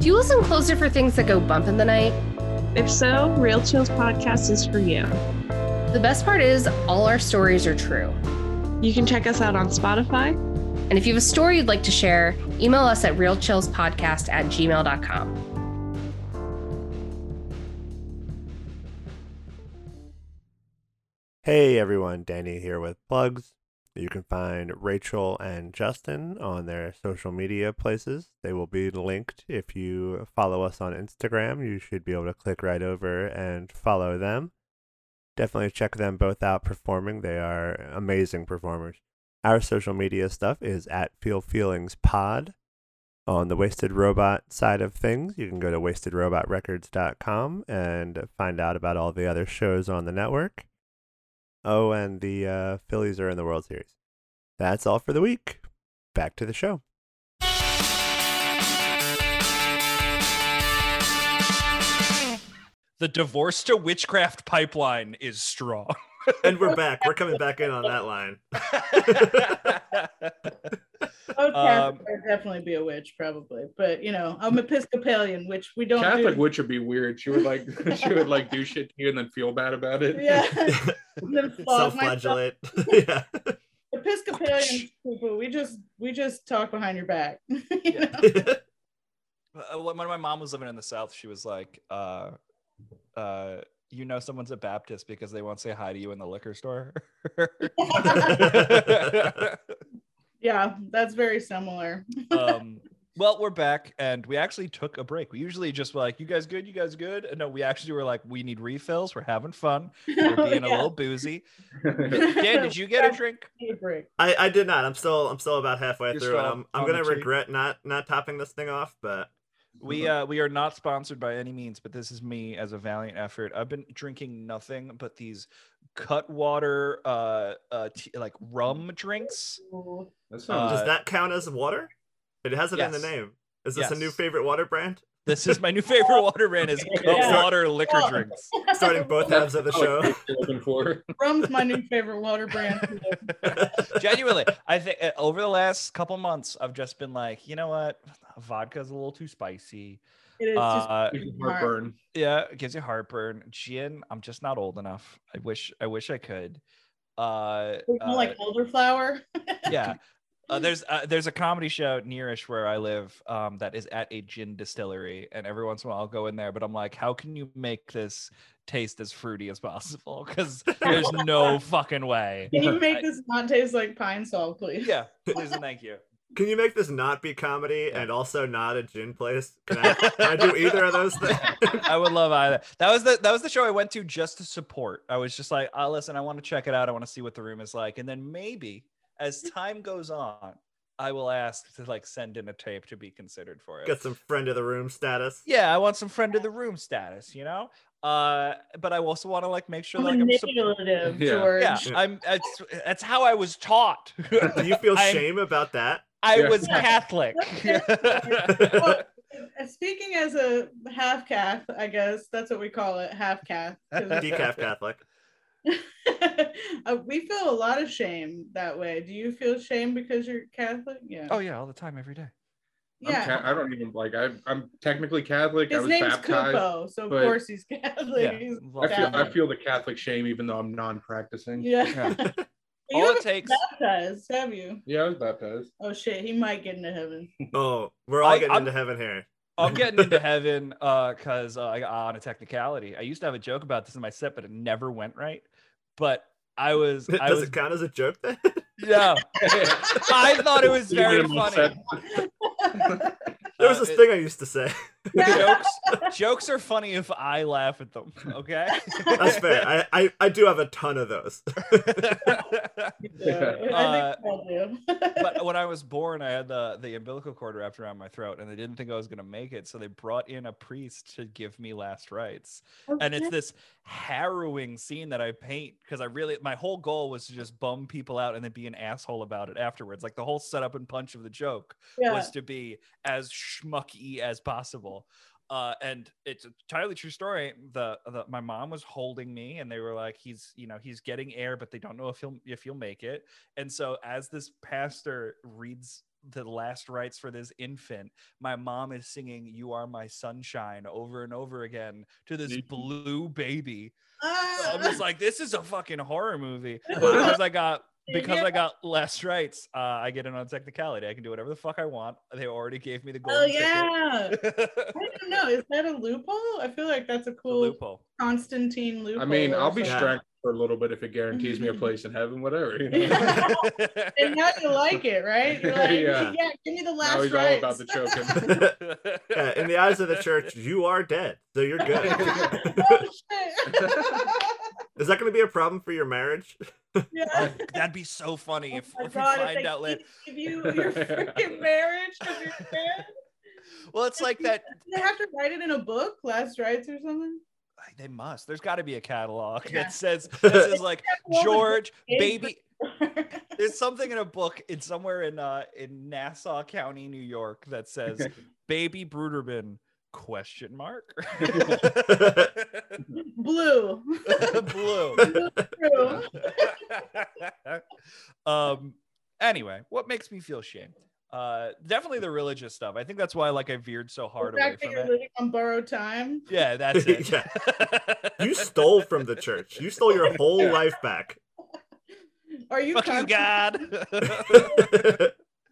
Do you listen closer for things that go bump in the night? If so, Real Chills podcast is for you. The best part is, all our stories are true. You can check us out on Spotify. And if you have a story you'd like to share, email us at realchillspodcast at gmail.com. Hey everyone, Danny here with plugs. You can find Rachel and Justin on their social media places. They will be linked if you follow us on Instagram. You should be able to click right over and follow them. Definitely check them both out performing. They are amazing performers. Our social media stuff is at Feel Feelings Pod. On the Wasted Robot side of things, you can go to wastedrobotrecords.com and find out about all the other shows on the network. Oh, and the uh, Phillies are in the World Series. That's all for the week. Back to the show. The divorce to witchcraft pipeline is strong. [laughs] And we're back. We're coming back in on that line. [laughs] Oh, Um, Catholic would definitely be a witch, probably. But you know, I'm Episcopalian, which we don't Catholic do. witch would be weird. She would like [laughs] she would like do shit to you and then feel bad about it. Yeah. and then. Self-flagellate. yeah. Episcopalian people, we just we just talk behind your back. you know? Uh, when my mom was living in the South, she was like, uh, uh, you know, someone's a Baptist because they won't say hi to you in the liquor store. [laughs] yeah, that's very similar. um, [laughs] well, we're back and we actually took a break. We usually just were like, you guys good? You guys good? And no, we actually were like, we need refills. We're having fun. We're [laughs] being a little boozy. Dan, did you get a drink? Need a break. I, I did not. I'm still I'm still about halfway You're through, and I'm I'm gonna regret not not topping this thing off. But We uh we are not sponsored by any means, but this is me as a valiant effort. I've been drinking nothing but these Cutwater uh uh t- like rum drinks. That sounds Uh, does that count as water? It has it in the yes. name. Is this a new Yes. favorite water brand? This is my new favorite water brand is cut Yeah. water liquor drinks. [laughs] Starting both halves of the show. looking for. Rum's my new favorite water brand. [laughs] Genuinely, I think uh, over the last couple months, I've just been like, you know what, vodka's a little too spicy. It is just Uh, Heartburn. yeah, it gives you heartburn. Gin, I'm just not old enough. I wish, I wish I could. Uh, more uh, like elderflower. yeah [laughs] Uh, there's uh, there's a comedy show nearish where I live um, that is at a gin distillery, and every once in a while I'll go in there. But I'm like, how can you make this taste as fruity as possible? Because there's [laughs] no fucking way. Can you make this not taste like Pine-Sol, please? Yeah, please and thank you. Can you make this not be comedy and also not a gin place? Can I, [laughs] can I do either of those things? I would love either. That was the that was the show I went to just to support. I was just like, oh, listen, I want to check it out. I want to see what the room is like, and then maybe as time goes on, I will ask to like send in a tape to be considered for it. Get some friend of the room status. Yeah, I want some friend of the room status, you know. Uh, but I also want to like make sure like I'm sup- Manipulative, Yeah. George. yeah, I'm. That's that's how I was taught. Do you feel [laughs] I'm- shame about that? I Yeah. was Catholic. [laughs] Well, speaking as a half cath, I guess that's what we call it, half cath. 'cause- Decaf Catholic. [laughs] Uh, we feel a lot of shame that way. Do you feel shame because you're Catholic? Yeah. oh yeah, all the time, every day. I'm yeah. ca- I don't even like. I, I'm technically Catholic. I His was name's baptized. Kupo, so of course he's Catholic. Yeah, He's I feel, I feel the Catholic shame, even though I'm non-practicing. Yeah. Yeah. [laughs] [laughs] But you All it haven't takes. baptized, have you? Yeah, I was baptized. Oh shit, he might get into heaven. Oh, we're all I- getting I'm- into heaven here. I'm getting into heaven uh because uh, I- on a technicality. I used to have a joke about this in my set, but it never went right. But I was, [laughs] I Does was, it count as a joke then? [laughs] yeah. [laughs] I thought it was very Even in my funny. there was Uh, this it- thing I used to say. [laughs] jokes, jokes are funny if I laugh at them. Okay. That's fair. I, I, I do have a ton of those. Yeah, Uh, I think I'll do. but when I was born, I had the the umbilical cord wrapped around my throat, and they didn't think I was gonna make it, so they brought in a priest to give me last rites. And it's this harrowing scene that I paint because I really my whole goal was to just bum people out and then be an asshole about it afterwards. Like the whole setup and punch of the joke yeah. was to be as schmucky as possible. Uh, and it's a entirely true story. The, the my mom was holding me, and they were like, "He's you know he's getting air, but they don't know if he'll if he'll make it." And so as this pastor reads the last rites for this infant, my mom is singing "You Are My Sunshine" over and over again to this blue baby. Ah! I'm just like, this is a fucking horror movie. [laughs] But because I got because Yeah. I got less rights, uh, I get in on technicality. I can do whatever the fuck I want. They already gave me the gold. Oh yeah. [laughs] I don't know. Is that a loophole? I feel like that's a The cool loophole. Constantine loophole. I mean, I'll be something. strangled for a little bit if it guarantees me a [laughs] place in heaven, whatever. You know? [laughs] And now you like it, right? You're like, yeah, Yeah. give me the last now he's all about the choking. yeah, in the eyes of the church, you are dead, so you're good. oh shit. Is that going to be a problem for your marriage? yeah. Oh, that'd be so funny if, Oh my if we God, find they out later. Give you your freaking [laughs] marriage because you're dead. Well, it's like that. Do they have to write it in a book, last rites or something? They must. There's got to be a catalog Yeah. [laughs] that says this is like George, baby. There's [laughs] something in a book in somewhere in uh in Nassau County, New York, that says baby Bruderman question mark [laughs] [laughs] Blue. [laughs] blue. True. um anyway what makes me feel shame uh definitely the religious stuff i think that's why like i veered so hard the away that from you're it living on borrowed time. yeah that's it Yeah. You stole from the church. You stole your whole life back. Are you fuck you god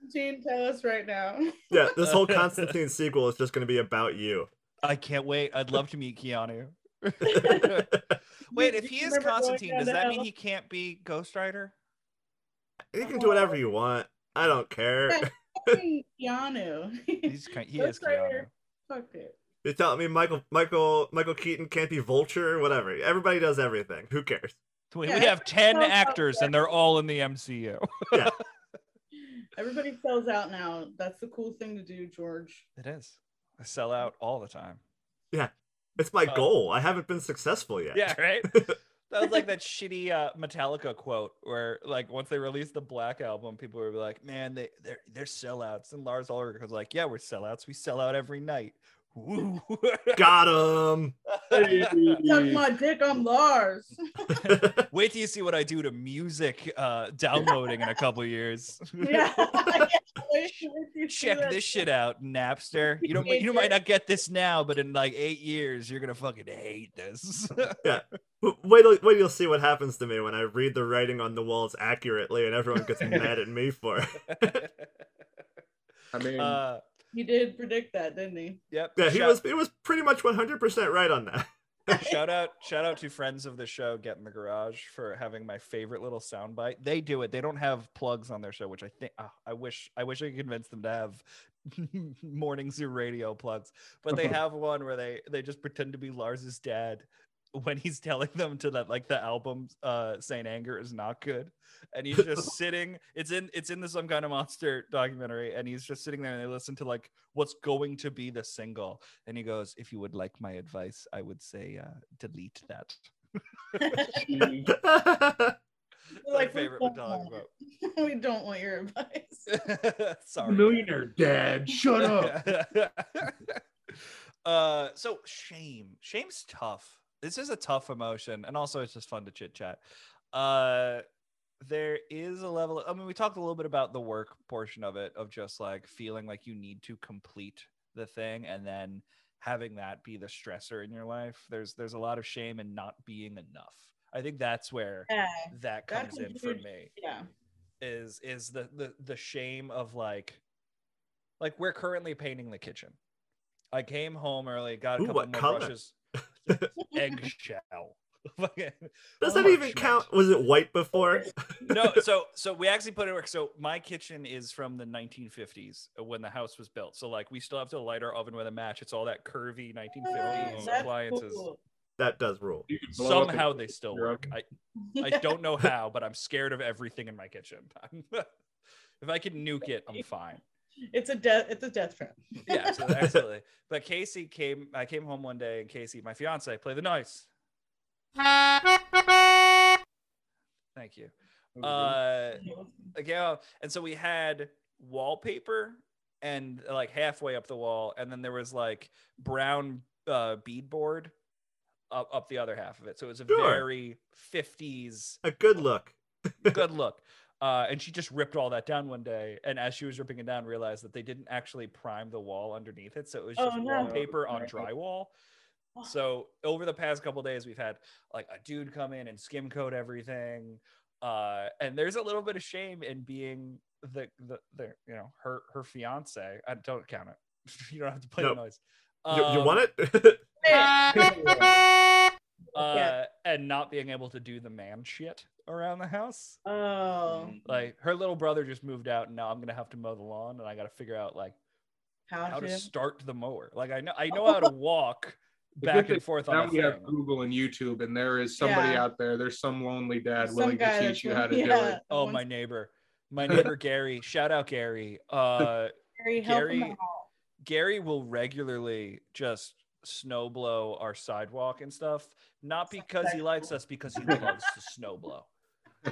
Constantine? Tell us right now. yeah, this whole [laughs] Constantine sequel is just going to be about you. i can't wait i'd love to meet keanu [laughs] wait if he is constantine does that mean he can't be ghost rider You can do whatever you want. I don't care. [laughs] Fucking Keanu. he's ki- he Ghost is keanu Rider. Fuck it. You're telling me Michael Michael Michael Keaton can't be Vulture? Whatever. Everybody does everything. Who cares? we, Yeah, we have 10 everyone knows about actors and they're all in the mcu Everybody sells out now. That's the cool thing to do, George. it is i sell out all the time Yeah. It's my Uh, goal. I haven't been successful yet. Yeah, right. [laughs] That was like that shitty uh, Metallica quote where, like, once they released the Black album, people were like, "Man, they they're they're sellouts." And Lars Ulrich was like, "Yeah, we're sellouts. We sell out every night." Woo. [laughs] Got him. Suck my dick, I'm Lars. [laughs] Wait till you see what I do to music uh, downloading in a couple years. [laughs] yeah. I can't wait to see Check that this shit out, Napster. You don't you might not get this now, but in like eight years, you're gonna fucking hate this. W- Wait till wait you'll see what happens to me when I read the writing on the walls accurately and everyone gets mad at me for it. I mean, uh, He did predict that, didn't he? yep. Yeah, he shout, was he was pretty much 100% right on that. [laughs] shout out shout out to friends of the show get in the garage for having my favorite little soundbite they do it they don't have plugs on their show which i think ah, i wish i wish i could convince them to have [laughs] morning zoo radio plugs but they [laughs] have one where they they just pretend to be lars's dad when he's telling them to that like the album uh saint anger is not good and he's [laughs] just sitting it's in it's in the some kind of monster documentary and he's just sitting there and they listen to like what's going to be the single and he goes if you would like my advice i would say uh delete that. [laughs] My Like, we favorite don't Metallica want [laughs] we don't want your advice. sorry millionaire dad, shut up. uh so shame. Shame's tough this is a tough emotion and also it's just fun to chit chat uh there is a level i mean we talked a little bit about the work portion of it of just like feeling like you need to complete the thing and then having that be the stressor in your life there's there's a lot of shame in not being enough i think that's where Yeah, that comes a in for me yeah. is is the the the shame of like like we're currently painting the kitchen. I came home early, got a Ooh, couple what more color? brushes. [laughs] Eggshell. [laughs] Does that Oh, even shit. count? Was it white before? [laughs] no, so so we actually put it work. So my kitchen is from the 1950s uh, when the house was built. So like we still have to light our oven with a match. It's all that curvy 1950s Oh, appliances. cool. That does rule. You could blow up Somehow they still work. I I don't know how, but I'm scared of everything in my kitchen. if I can nuke it, I'm fine. It's a death. It's a death trap. yeah, [laughs] absolutely, absolutely. But Casey came. I came home one day, and Casey, my fiance, play the noise. Thank you. Uh, [laughs] yeah, and so we had wallpaper, and like halfway up the wall, and then there was like brown uh, beadboard up up the other half of it. So it was a Sure. very 50s A good look. good look. Uh, and she just ripped all that down one day, and as she was ripping it down, realized that they didn't actually prime the wall underneath it, so it was Oh, just no. wallpaper on drywall. Oh. So over the past couple days, we've had like a dude come in and skim coat everything, uh, and there's a little bit of shame in being the the, the you know her her fiance. I don't count it. [laughs] you don't have to play Nope. the noise. You, you Um, want it? [laughs] [laughs] uh, and not being able to do the man shit around the house. Oh, Like her little brother just moved out, and now I'm gonna have to mow the lawn, and I got to figure out like how, how to to? start the mower. Like I know I know how to walk [laughs] back and forth now on a we have. Google and YouTube, and there is somebody Yeah. out there. There's some lonely dad Some willing to teach you how to really- do it. Oh, that my neighbor, my neighbor [laughs] Gary. Shout out Gary. Uh, very help him Gary- out. Gary will regularly just snow blow our sidewalk and stuff. Not because he likes us, because he loves to snow blow. [laughs]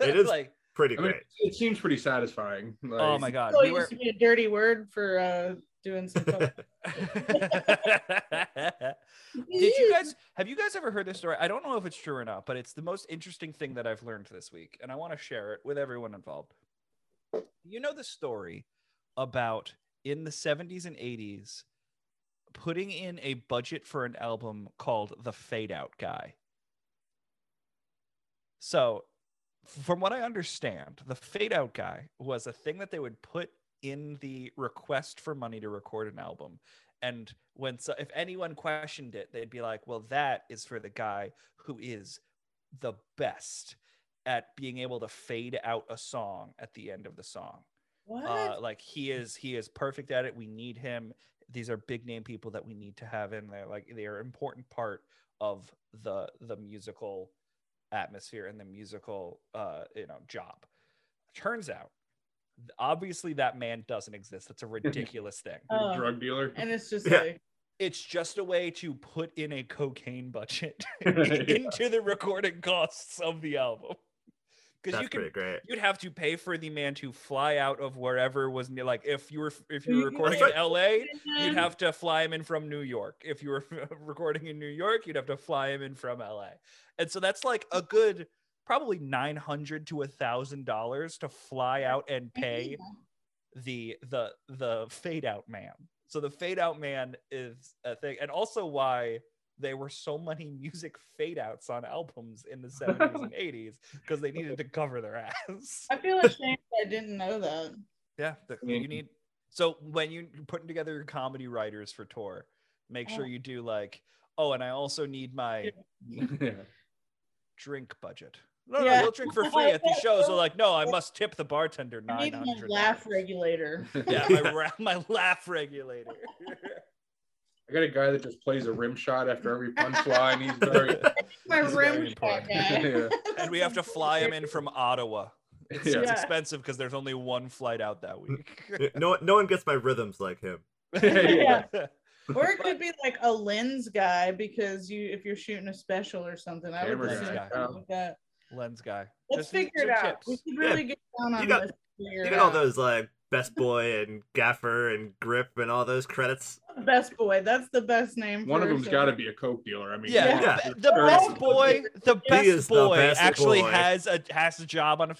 It [laughs] is like, Pretty I mean, great. it seems pretty satisfying. oh my god, So we it were. used to be a dirty word for uh, doing some. coke. [laughs] Did you guys have you guys ever heard this story? I don't know if it's true or not, but it's the most interesting thing that I've learned this week, and I want to share it with everyone involved. You know the story about in the 70s and 80s putting in a budget for an album called The Fade Out Guy. So, from what I understand, the Fade Out Guy was a thing that they would put in the request for money to record an album and when so if anyone questioned it they'd be like well that is for the guy who is the best at being able to fade out a song at the end of the song What? uh, like he is he is perfect at it we need him these are big name people that we need to have in there like they are an important part of the the musical atmosphere and the musical uh you know job turns out obviously that man doesn't exist that's a [laughs] ridiculous thing Oh. drug dealer. and it's just [laughs] Yeah. like it's just a way to put in a cocaine budget [laughs] into the recording costs of the album because you can great. you'd have to pay for the man to fly out of wherever was near like if you were if you were Mhm. recording in LA you'd have to fly him in from New York. If you were [laughs] recording in New York you'd have to fly him in from LA and so that's like a good probably 900 to a thousand dollars to fly out and pay the the the fade out man. So the fade out man is a thing. And also why there were so many [laughs] music fade outs on albums in the 70s and [laughs] 80s because they needed to cover their ass. I feel [laughs] ashamed I didn't know that. Yeah, the, Yeah. you need. So when you- you're putting together your comedy writers for tour, make sure Oh. you do like, oh, and I also need my yeah. drink budget. No, no, Yeah. you'll drink for free at these shows. So like, no, I must tip the bartender I nine need my laugh regulator. Yeah, my, ra- my laugh regulator. I got a guy that just plays a rim shot after every punchline. He's very [laughs] My This is rim very shot guy. [laughs] [laughs] Yeah. and we have to fly him in from Ottawa. It's, Yeah. it's expensive because there's only one flight out that week. no, no one gets my rhythms like him. Yeah. Or it could be like a lens guy because you if you're shooting a special or something. I would Camera assume guy. like that. Lens guy. Let's Just figure it out. tips. We should Yeah. really get down on got- this. You got all those like best boy and gaffer and grip and all those credits. Best boy. That's the best name. one for of them's got to be a coke dealer. I mean, Yeah, come on. Yeah. the best boy, the best is the boy best actually boy. has a has a job on a.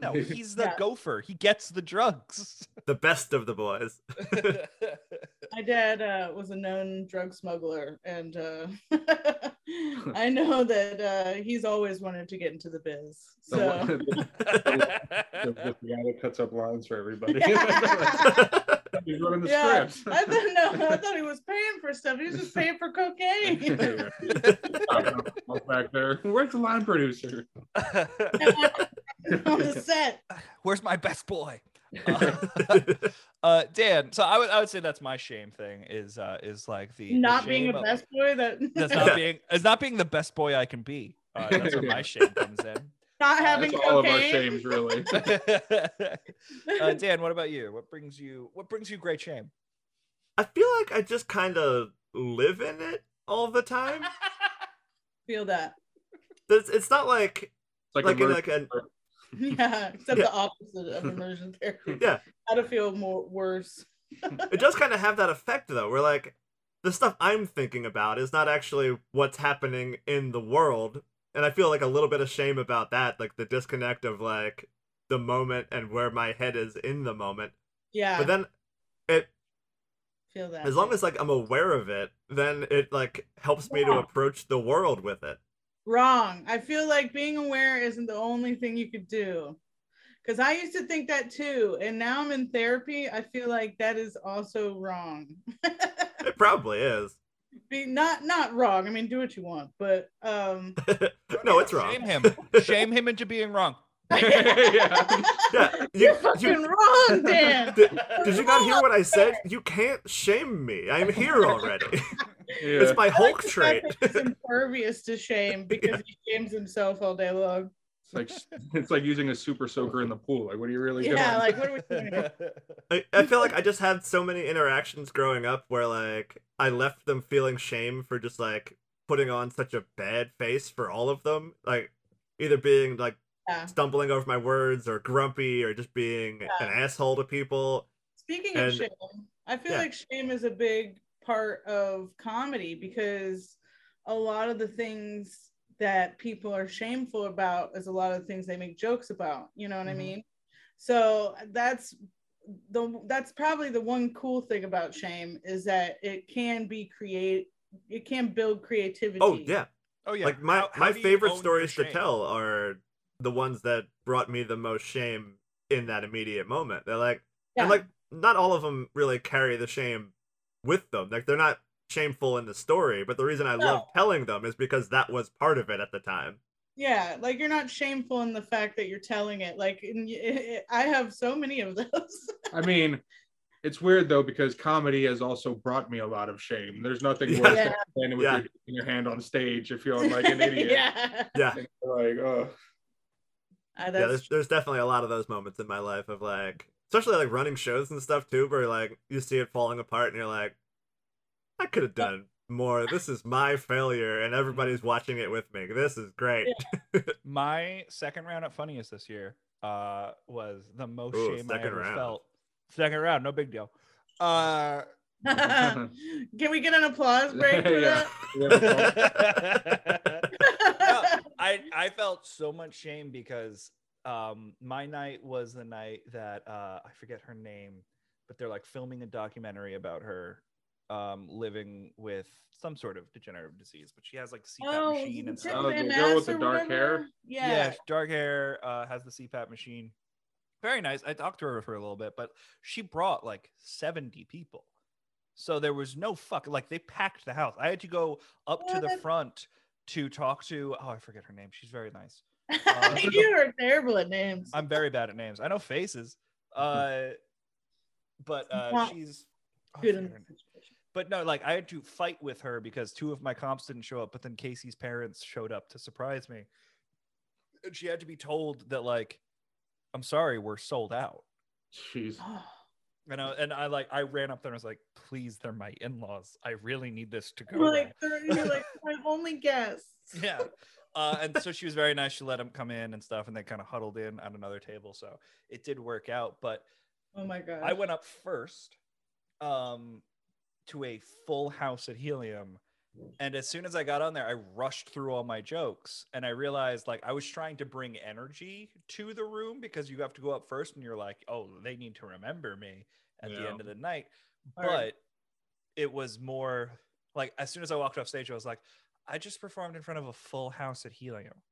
No, [laughs] he's the Yeah. gopher. He gets the drugs. [laughs] The best of the boys. My dad uh, was a known drug smuggler, and uh, [laughs] I know that uh, he's always wanted to get into the biz. So [laughs] the, the, the guy that cuts up lines for everybody. [laughs] He's running the yeah, scripts. I thought no, I thought he was paying for stuff. He was just paying for cocaine. [laughs] Look back there. Where's the line producer? on the set. Where's my best boy? Uh, [laughs] [laughs] uh, Dan. So I would I would say that's my shame thing is uh is like the the Not being shame a best boy that [laughs] That's not being is not being the best boy I can be. Uh, that's where my shame comes in. not having That's all of our shames, really. uh, Dan, what about you? What brings you what brings you great shame? I feel like I just kind of live in it all the time. Feel that. It's, it's not like It's like, like a in like an [laughs] Yeah, except Yeah. the opposite of immersion therapy. [laughs] yeah. How to feel more worse. [laughs] It does kind of have that effect though, where like the stuff I'm thinking about is not actually what's happening in the world, and I feel like a little bit of shame about that, like the disconnect of like the moment and where my head is in the moment. Yeah, But then it feel that. as long as like I'm aware of it, then it like helps me to approach the world with it. Wrong. I feel like being aware isn't the only thing you could do. Because I used to think that too. And now I'm in therapy. I feel like that is also wrong. [laughs] It probably is. Be not not wrong. I mean, do what you want, but um [laughs] no, it's wrong. Shame him. Shame him into being wrong. [laughs] yeah. Yeah, you're fucking you, wrong, Dan. did, did you not hear what I said? You can't shame me. I'm here already. Yeah. It's my Hulk Like trait. the He's impervious to shame [laughs] because he shames himself all day long. It's like it's like using a super soaker in the pool. Like, what are you really doing? Yeah, doing? like what are we [laughs] doing? I, I feel like I just had so many interactions growing up where like I left them feeling shame for just like putting on such a bad face for all of them. Like either being like Yeah. stumbling over my words or grumpy or just being an asshole to people. Speaking of shame, I feel yeah. like shame is a big part of comedy because a lot of the things that people are shameful about is a lot of the things they make jokes about. You know what Mhm. I mean? So that's the that's probably the one cool thing about shame is that it can be create it can build creativity. Oh yeah. Oh yeah. like my How- how my do favorite stories to tell are the ones that brought me the most shame in that immediate moment. They're like and like not all of them really carry the shame with them. Like they're not shameful in the story, but the reason I love telling them is because that was part of it at the time. Yeah, like you're not shameful in the fact that you're telling it. Like in, I have so many of those. [laughs] I mean, it's weird though because comedy has also brought me a lot of shame. There's nothing Yeah. worse Yeah. than standing with Yeah. your, your hand on stage if you're like an [laughs] idiot. yeah, Yeah. Like, oh, Uh, yeah, there's there's definitely a lot of those moments in my life of like especially like running shows and stuff too, where like you see it falling apart and you're like, I could have done more. This is my failure and everybody's watching it with me. This is great. [laughs] My second round at funniest this year uh was the most Ooh, shame I ever round. felt. Second round, no big deal. Uh [laughs] Can we get an applause break for [laughs] Yeah. that? no, I I felt so much shame because um my night was the night that uh I forget her name, but they're like filming a documentary about her um, living with some sort of degenerative disease, but she has like the CPAP Oh, machine and stuff. Oh, the girl with the dark hair? yeah. Yeah. dark hair uh, has the CPAP machine. Very nice. I talked to her for a little bit, but she brought like 70 people. So there was no fuck like they packed the house. I had to go up to the front to talk to oh, I forget her name. She's very nice. Uh, [laughs] you [laughs] are terrible at names. I'm very bad at names. I know faces. [laughs] Uh but uh she's oh, good forget in her this name. situation. but no, like I had to fight with her because two of my comps didn't show up, but then Casey's parents showed up to surprise me. And she had to be told that like, I'm sorry, we're sold out. Jeez. [gasps] You know, and I like I ran up there and I was like, please, they're my in-laws. I really need this to go. You're like, they're- you're like my only guests. yeah. Uh, and so she was very nice. She let them come in and stuff, and they kind of huddled in at another table. So it did work out. But Oh my god. I went up first um, to a full house at Helium. And as soon as I got on there, I rushed through all my jokes and I realized like I was trying to bring energy to the room because you have to go up first and you're like, oh, they need to remember me at the end of the night. Hard. But it was more like as soon as I walked off stage, I was like, I just performed in front of a full house at Helium.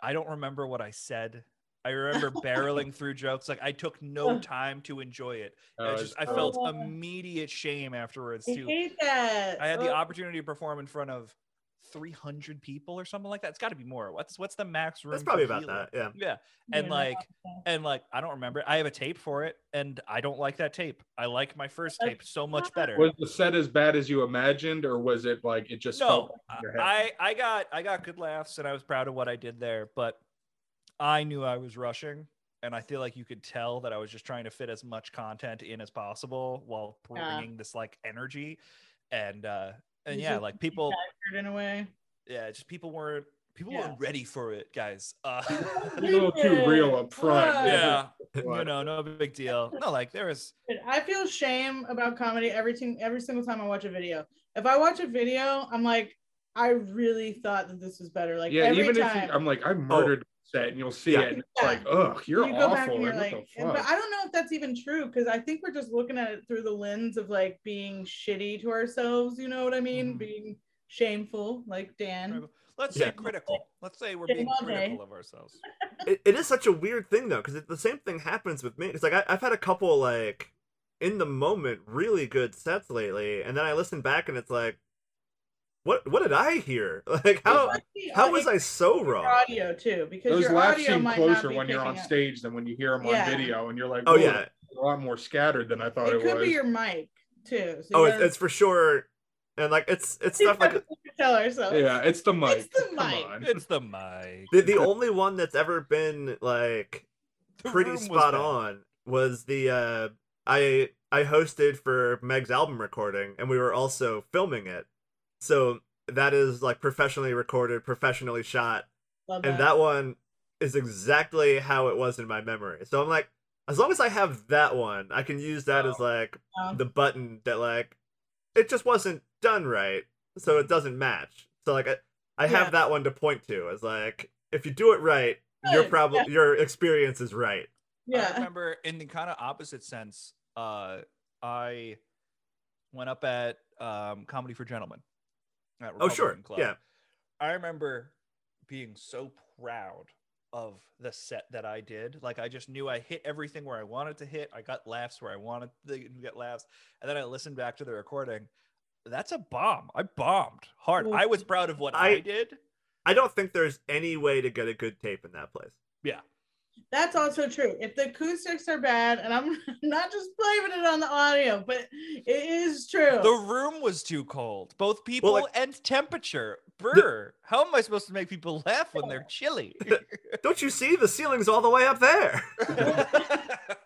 I don't remember what I said. I remember [laughs] barreling through jokes. Like I took no time to enjoy it. Oh, I just I felt Oh. immediate shame afterwards I too. hate that. I had the Oh, opportunity to perform in front of 300 people or something like that. It's got to be more. What's what's the max room? That's probably about Helium? that. Yeah. Yeah, yeah, and no, like and like I don't remember. I have a tape for it, and I don't like that tape. I like my first tape so much better. Was the set as bad as you imagined, or was it like it just no, felt like your head? I I got I got good laughs, and I was proud of what I did there. But I knew I was rushing, and I feel like you could tell that I was just trying to fit as much content in as possible while Yeah. bringing this like energy, and uh and You yeah, like people, in a way. yeah, just people weren't people Yeah. weren't ready for it, guys. Uh, [laughs] a [laughs] little too real up front. What? yeah, [laughs] you What? know, no big deal. No, like there was I feel shame about comedy every ting- every single time I watch a video. If I watch a video, I'm like, I really thought that this was better. Like yeah, every even time. if you, I'm like, I murdered the set, and you'll see Yeah. it, and it's Yeah. like, ugh, you're you go back awful. and you're like, like, what but? I don't know if that's even true because I think we're just looking at it through the lens of like being shitty to ourselves. You know what I mean? Mhm. Being shameful, like Dan. let's Yeah. say critical. Let's say we're being okay. critical of ourselves. [laughs] it, it is such a weird thing though because the same thing happens with me it's like I, i've had a couple like in the moment really good sets lately and then i listen back and it's like what what did i hear [laughs] like how It's how was i so wrong audio too? Because Those your laughs audio seem might not closer be when you're on picking up. stage than when you hear them on Yeah. video, and you're like, oh yeah a lot more scattered than I thought it, It could was. be your mic too. So oh it's, it's for sure and like it's it's gotta- stuff like [laughs] tell ourselves. yeah, it's the [laughs] mic. It's the Come mic. on. It's the mic. the, the only one that's ever been like The pretty room was spot on was the uh i i hosted for meg's album recording and we were also filming it so that is like professionally recorded professionally shot Love and that one is exactly how it was in my memory so i'm like as long as i have that one i can use that as like the button that like it just wasn't done right so it doesn't match so like i, I have that one to point to as like if you do it right your problem yeah. your experience is right Yeah. I yeah. remember in the kind of opposite sense, uh, I went up at um, Comedy for Gentlemen. Oh sure Club. yeah I remember being so proud of the set that I did. Like I just knew I hit everything where I wanted to hit. I got laughs where I wanted to get laughs. And then I listened back to the recording. That's a bomb. I bombed hard. Well, I was proud of what I, I- did. i don't think there's any way to get a good tape in that place Yeah. That's also true. If the acoustics are bad, and I'm [laughs] not just blaming it on the audio, but it is true. The room was too cold, both people like- and temperature. Brr, how am I supposed to make people laugh when they're chilly? [laughs] don't you see the ceiling's all the way up there [laughs]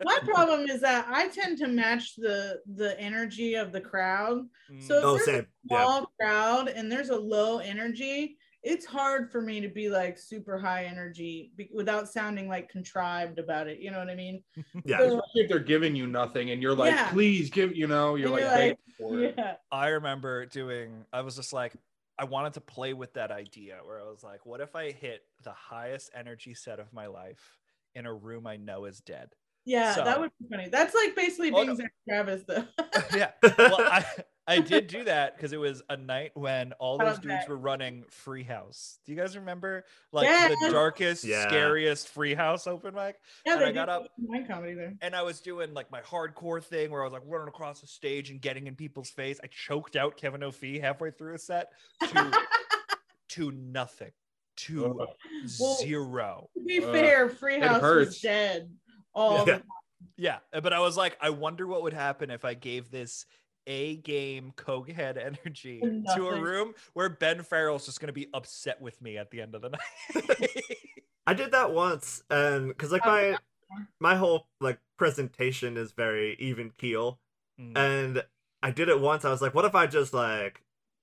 My problem is that I tend to match the the energy of the crowd. So if mm. oh there's same a yeah small crowd and there's a low energy, it's hard for me to be like super high energy be- without sounding like contrived about it. You know what I mean? [laughs] yeah So- Especially if they're giving you nothing, and you're like, Yeah. please give, you know, you're And like, you're begging like, yeah. I remember doing, I was just like, I wanted to play with that idea where I was like, what if I hit the highest energy set of my life in a room I know is dead? Yeah, So- that would be funny. That's like basically Oh, being no. Zach Travis, though. [laughs] yeah. [laughs] Well, I, I did do that because it was a night when all those about dudes that? were running Free House. Do you guys remember like Yeah. the darkest, Yeah. scariest Free House open mic? yeah, And I got up- my comedy there. and I was doing like my hardcore thing where I was like running across the stage and getting in people's face. I choked out Kevin O'Fee halfway through a set to [laughs] to nothing, to Well- zero. To be Uh, fair, Freehouse was hurts. dead all Yeah. the Yeah, but I was like, I wonder what would happen if I gave this a game cokehead [laughs] energy to a room where Ben Farrell's just gonna be upset with me at the end of the [laughs] night. I did that once, and because like Oh, my my whole like presentation is very even keel, Mm. and I did it once. I was like, what if I just like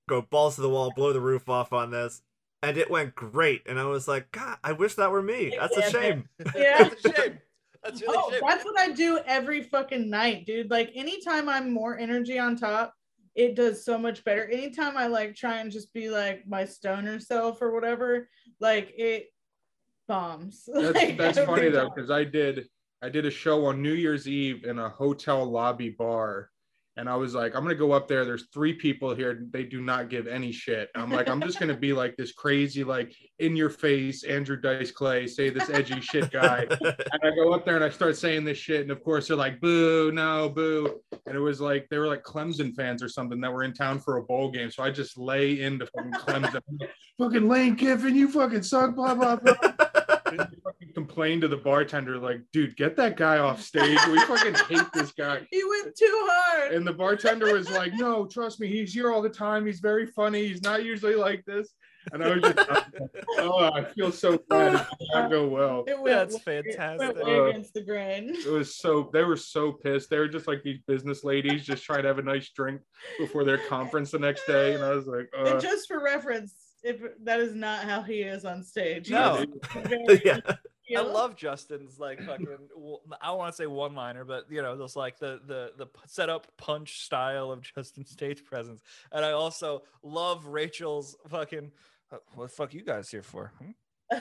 go balls to the wall, blow the roof off on this, and it went great. And I was like, God, I wish that were me. [laughs] That's a shame. Yeah. That's a shame. That's really Oh, a shame. that's what I do every fucking night, dude. Like anytime I'm more energy on top, it does so much better. Anytime I like try and just be like my stoner self or whatever, like it bombs. [laughs] That's Like, that's every funny though because I did I did a show on New Year's Eve in a hotel lobby bar, and I was like, I'm gonna go up there. There's three people here. They do not give any shit. I'm like, I'm just gonna be like this crazy, like in your face Andrew Dice Clay, say this edgy shit guy. And I go up there and I start saying this shit, and of course they're like, "Boo, no, boo!" And it was like they were like Clemson fans or something that were in town for a bowl game. So I just lay into fucking Clemson, [laughs] fucking Lane Kiffin, you fucking suck, blah blah blah. And I fucking complained to the bartender, like, "Dude, get that guy off stage. We fucking hate this guy." [laughs] He went too hard. And the bartender was like, "No, trust me, he's here all the time. He's very funny. He's not usually like this." And I was just, oh, I feel so bad. It did not go well. it went That's way- it fantastic. Went Uh, against the grain. It was so they were so pissed. They were just like these business ladies just trying to have a nice drink before their conference the next day. And I was like, uh, and just for reference, if that is not how he is on stage. No. [laughs] Yeah. [laughs] I love Justin's like fucking. w- I don't want to say one liner, but you know, just like the the the setup punch style of Justin's stage presence. And I also love Rachel's fucking. "Uh, What the fuck you guys here for? Hmm? [laughs]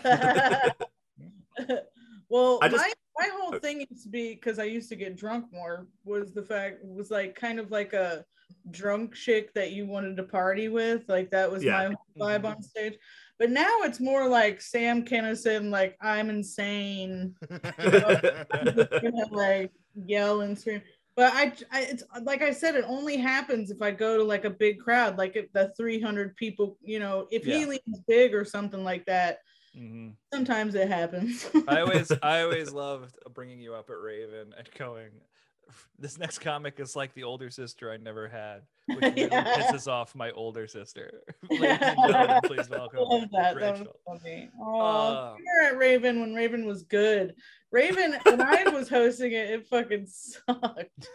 well, I just- my my whole uh, thing used to be because I used to get drunk more was the fact was like kind of like a drunk chick that you wanted to party with. Like that was Yeah. my vibe mm-hmm. on stage. But now it's more like Sam Kinison, like I'm insane, [laughs] gonna like yell and scream. But I, I, it's like I said, it only happens if I go to like a big crowd, like if the 300 people, you know, if Yeah. Healy's big or something like that. Mhm. Sometimes it happens. [laughs] I always I always [laughs] loved bringing you up at Raven and going. This next comic is like the older sister I never had, which really [laughs] Yeah. pisses off my older sister. Ladies and gentlemen, please I welcome love that. That was Rachel. funny. Oh, Uh, we were at Raven when Raven was good. Raven, when I was hosting it, it fucking sucked.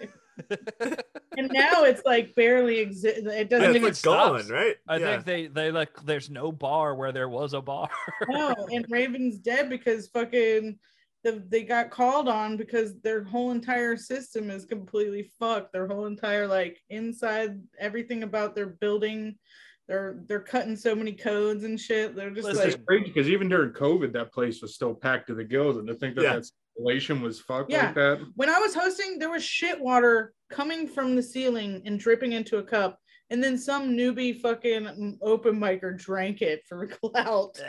And now it's like barely exist. It doesn't think think even it's gone, stops. right? I yeah. think they they like there's no bar where there was a bar. no, and Raven's dead because fucking the, they got called on because their whole entire system is completely fucked. Their whole entire like inside everything about their building, they're they're cutting so many codes and shit. They're just Listen, like crazy because even during COVID, that place was still packed to the gills, and to think that Yeah. that installation was fucked Yeah. like that. when I was hosting, there was shit water coming from the ceiling and dripping into a cup. And then some newbie fucking open micer drank it for [laughs] clout.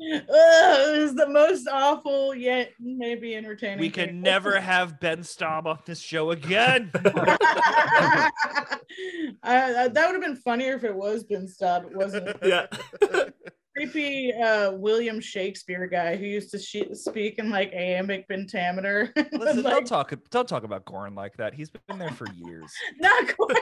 Ugh, it was the most awful yet maybe entertaining. we thing. can never [laughs] have Ben Staub on this show again. [laughs] [laughs] I, I- that would have been funnier if it was Ben Stubb. It wasn't yeah. creepy uh, William Shakespeare guy who used to she- speak in like iambic pentameter. Listen, Like, don't talk don't talk about Goran like that. He's been there for years. not quite.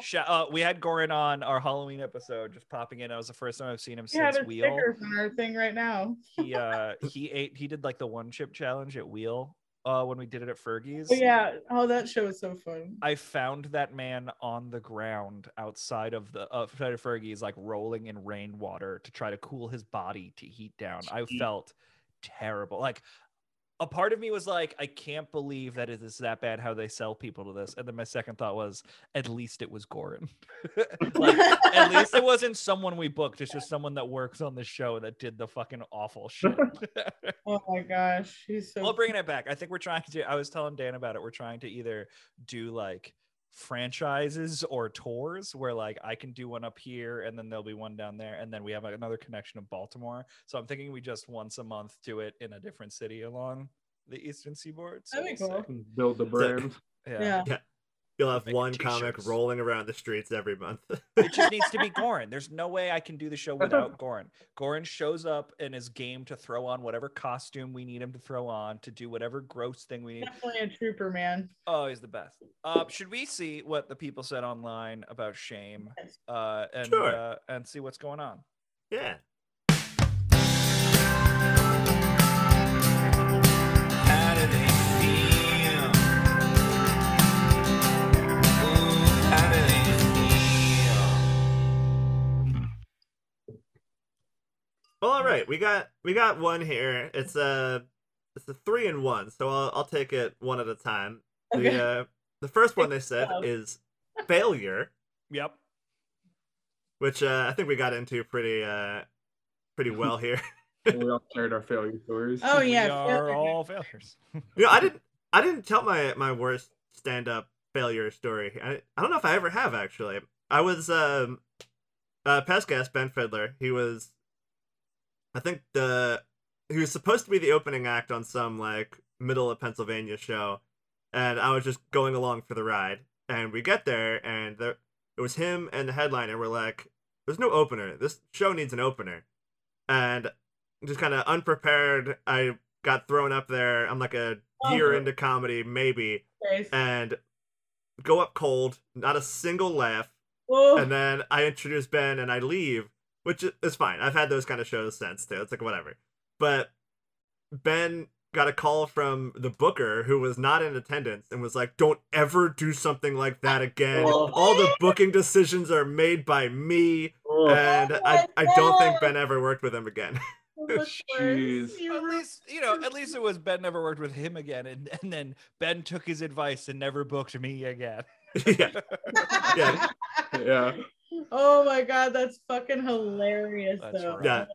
Sha- uh, we had Goran on our Halloween episode, just popping in. That was the first time I've seen him We have since Wheel. sticker on our thing right now. He uh he ate he did like the one chip challenge at Wheel uh when we did it at Fergie's. Oh, yeah. Oh, that show was so fun. I found that man on the ground outside of the uh, outside of Fergie's, like rolling in rainwater to try to cool his body to heat down. I felt terrible. Like a part of me was like, I can't believe that it is that bad how they sell people to this. And then my second thought was, at least it was Goran. [laughs] like, at least it wasn't someone we booked. It's just someone that works on the show that did the fucking awful shit. [laughs] [laughs] Oh my gosh, he's so. well, bringing it back. I think we're trying to. I was telling Dan about it. We're trying to either do like franchises or tours where like I can do one up here and then there'll be one down there and then we have another connection of Baltimore. So I'm thinking we just once a month do it in a different city along the eastern seaboard. So That'd be cool. Build the brand. Yeah. yeah. You'll have Make one comic rolling around the streets every month. It just [laughs] needs to be Goran. There's no way I can do the show without Goran. Goran shows up and is game to throw on whatever costume we need him to throw on to do whatever gross thing we need. Definitely a trooper, man. Oh, he's the best. Uh, should we see what the people said online about shame uh, and Sure. uh, and see what's going on? yeah. Well, all right. We got we got one here. It's a it's a three and one. So I'll I'll take it one at a time. Okay. The uh, the first one they said Wow. is failure, Yep. which uh, I think we got into pretty uh pretty well [laughs] here. we all shared our failure stories. Oh yeah, we are failure. all failures. [laughs] you know, I didn't I didn't tell my my worst stand up failure story. I I don't know if I ever have actually. I was um uh past guest Ben Fiddler. He was I think the he was supposed to be the opening act on some like middle of Pennsylvania show and I was just going along for the ride. And we get there and there it was him and the headliner were like there's no opener. This show needs an opener. And just kind of unprepared, I got thrown up there. I'm like a oh, year Oh. into comedy, maybe, Guys. and go up cold, not a single laugh. Oh, And then I introduce Ben and I leave, which is fine. I've had those kind of shows since too. It's like whatever. But Ben got a call from the booker who was not in attendance and was like, "Don't ever do something like that again. Oh. All the booking decisions are made by me." Oh, And Oh I, I don't think Ben ever worked with him again. [laughs] Jeez. At least you know, at least it was Ben never worked with him again, and, and then Ben took his advice and never booked me again. [laughs] yeah. Yeah. yeah. Oh my god, that's fucking hilarious That's though. right. Yeah.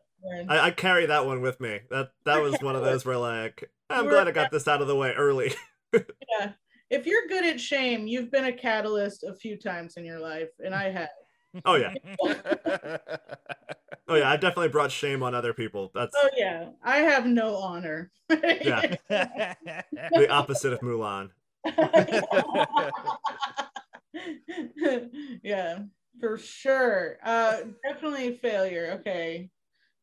I, I carry that one with me. That that was one of those where like I'm You glad I got this out of the way early. [laughs] yeah. If you're good at shame, you've been a catalyst a few times in your life, and I have. Oh yeah. [laughs] Oh yeah, I definitely brought shame on other people. That's Oh yeah, I have no honor. Yeah. [laughs] the opposite of Mulan. yeah, for sure. Uh, definitely a failure. Okay,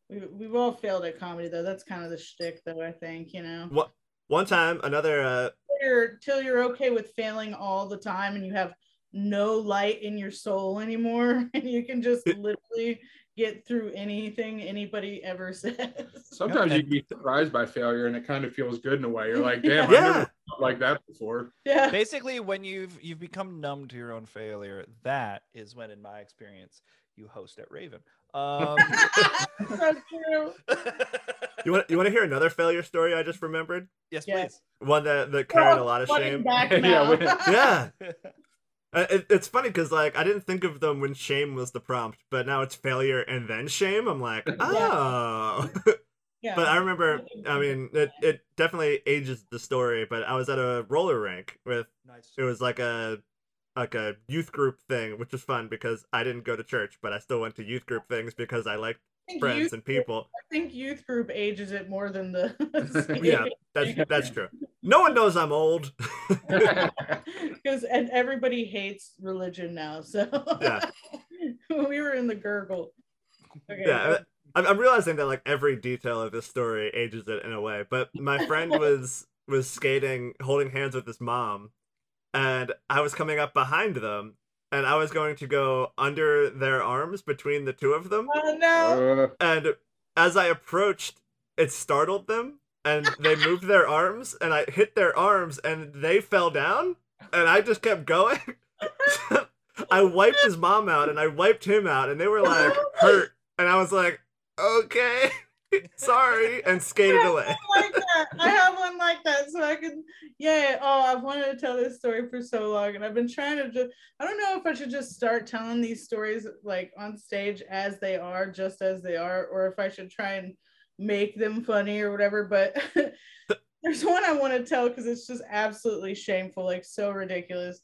we we've all failed at comedy though. That's kind of the shtick, though. I think you know. What one time another uh Till you're till you're okay with failing all the time, and you have no light in your soul anymore, [laughs] and you can just literally get through anything anybody ever [laughs] says. Sometimes you and- can be surprised by failure and it kind of feels good in a way. You're like, [laughs] damn, I Yeah. never felt like that before. yeah. Basically, when you've you've become numb to your own failure, that is when, in my experience, you host at Raven. Um, [laughs] so true. you want you want to hear another failure story I just remembered? yes, Yeah. please. One that that carried a lot of shame. Back Yeah, Yeah. Uh, it, it's funny because like I didn't think of them when shame was the prompt, but now it's failure and then shame. I'm like, [laughs] oh. [laughs] yeah. but I remember, I mean, it, it definitely ages the story. But I was at a roller rink with nice. it was like a like a youth group thing, which was fun because I didn't go to church, but I still went to youth group things because I liked I friends youth, and people. I think youth group ages it more than the [laughs] Yeah, that's that's true. No one knows I'm old. [laughs] [laughs] because and everybody hates religion now. So Yeah. [laughs] we were in the gurgle. Okay. yeah, I'm, I'm realizing that like every detail of this story ages it in a way. But my friend was was skating, holding hands with his mom, and I was coming up behind them, and I was going to go under their arms between the two of them. Oh no. Uh, And as I approached, it startled them, and they moved their arms, and I hit their arms, and they fell down, and I just kept going. [laughs] I wiped his mom out, and I wiped him out, and they were like hurt, and I was like, okay. [laughs] sorry, and skated away. like that. I have one like that, so I can. Yeah. Oh, I've wanted to tell this story for so long, and I've been trying to just. I don't know if I should just start telling these stories like on stage as they are, just as they are, or if I should try and make them funny or whatever. But [laughs] there's one I want to tell because it's just absolutely shameful, like so ridiculous.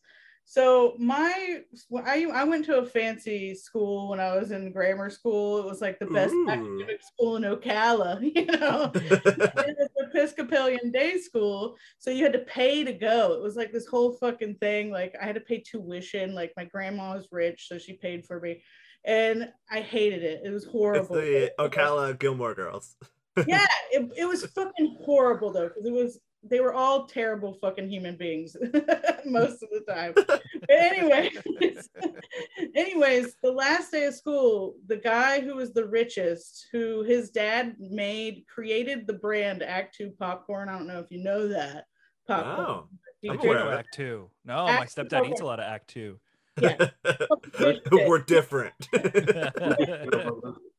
So my I, I went to a fancy school when I was in grammar school. It was like the best Ooh. academic school in Ocala, [laughs] you know. [laughs] it was Episcopalian day school, so you had to pay to go. It was like this whole fucking thing. Like I had to pay tuition. Like my grandma was rich, so she paid for me, and I hated it. It was horrible. it's horrible. the Ocala Gilmore Girls. [laughs] yeah, it, it was fucking horrible though, because it was they were all terrible fucking human beings [laughs] most of the time. But anyway, [laughs] anyways, the last day of school, the guy who was the richest, who his dad made, created the brand Act Two popcorn. I don't know if you know that popcorn. Oh, I'm do aware know of. Act Two. No, my stepdad Two. eats a lot of Act Two. Yeah. [laughs] [laughs] We're different. [laughs]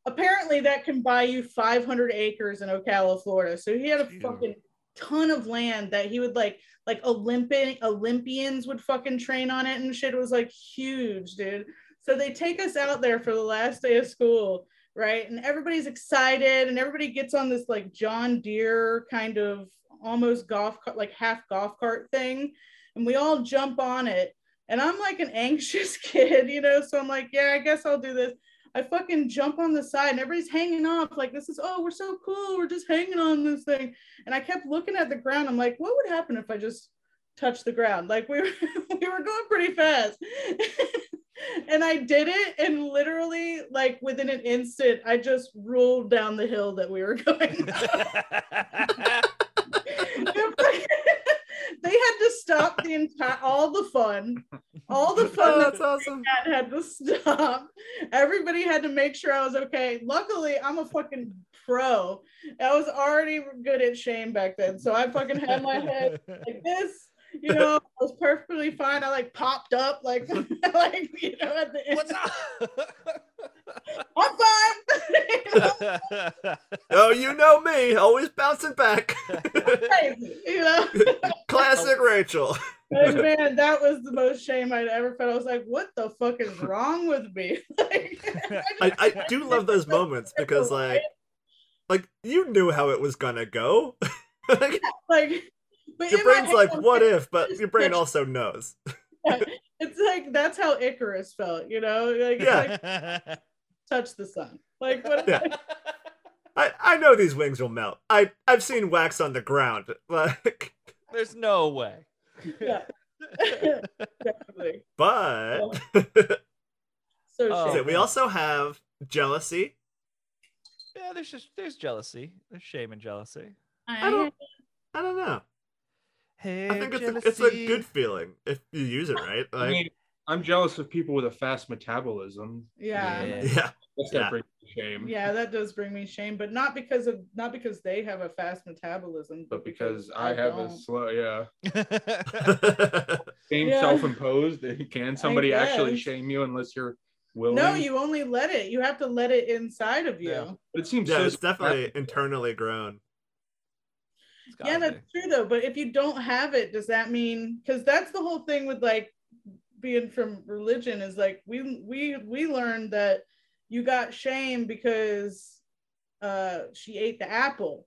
apparently that can buy you 500 acres in Ocala, Florida. So he had a Dude. fucking ton of land that he would like, like Olympic Olympians would fucking train on it and shit. It was like huge, dude. So they take us out there for the last day of school, right? And everybody's excited, and everybody gets on this like John Deere kind of almost golf cart, like half golf cart thing, and we all jump on it. And I'm like an anxious [laughs] kid, you know, so I'm like, yeah, I guess I'll do this. I fucking jump on the side and everybody's hanging off like this is oh we're so cool. We're just hanging on this thing. And I kept looking at the ground. I'm like what would happen if I just touched the ground? Like we were [laughs] we were going pretty fast. [laughs] And I did it and literally like within an instant I just rolled down the hill that we were going had to stop the entire all the fun all the [laughs] fun oh, that that's awesome. dad had to stop. Everybody had to make sure I was okay. Luckily, I'm a fucking pro. I was already good at shame back then. So I fucking had my head [laughs] like this. You know, I was perfectly fine. I like popped up like [laughs] like you know at the end. What's up? [laughs] I'm fine. You [laughs] Oh, you know me, always bouncing back. crazy, you know. Classic Rachel. And man, that was the most shame I'd ever felt. I was like, what the fuck is wrong with me? Like, I, I do love those moments because like like you knew how it was gonna go. like, like but your brain's like, head, what if? But your brain also knows. [laughs] it's like that's how Icarus felt, you know? Like, Yeah. like touch the sun. Like what Yeah. I, I know these wings will melt. I I've seen wax on the ground. [laughs] Like There's no way. yeah. [laughs] Definitely. but So Oh. shame. we also have jealousy. Yeah, there's just there's jealousy. There's shame and jealousy. I don't I don't know. Hey, I think it's a, it's a good feeling if you use it right. I mean, I'm jealous of people with a fast metabolism. yeah. Yeah. yeah. That's Yeah. that brings shame. Yeah, that does bring me shame, but not because of not because they have a fast metabolism, But because I have a don't. slow, yeah, [laughs] shame Yeah. self-imposed. [laughs] Can somebody actually shame you unless you're willing? No, you only let it. You have to let it inside of you. Yeah. But it seems yeah, so it's definitely internally grown. It's yeah be. that's true though but if you don't have it does that mean because that's the whole thing with like being from religion is like we we we learned that you got shame because uh she ate the apple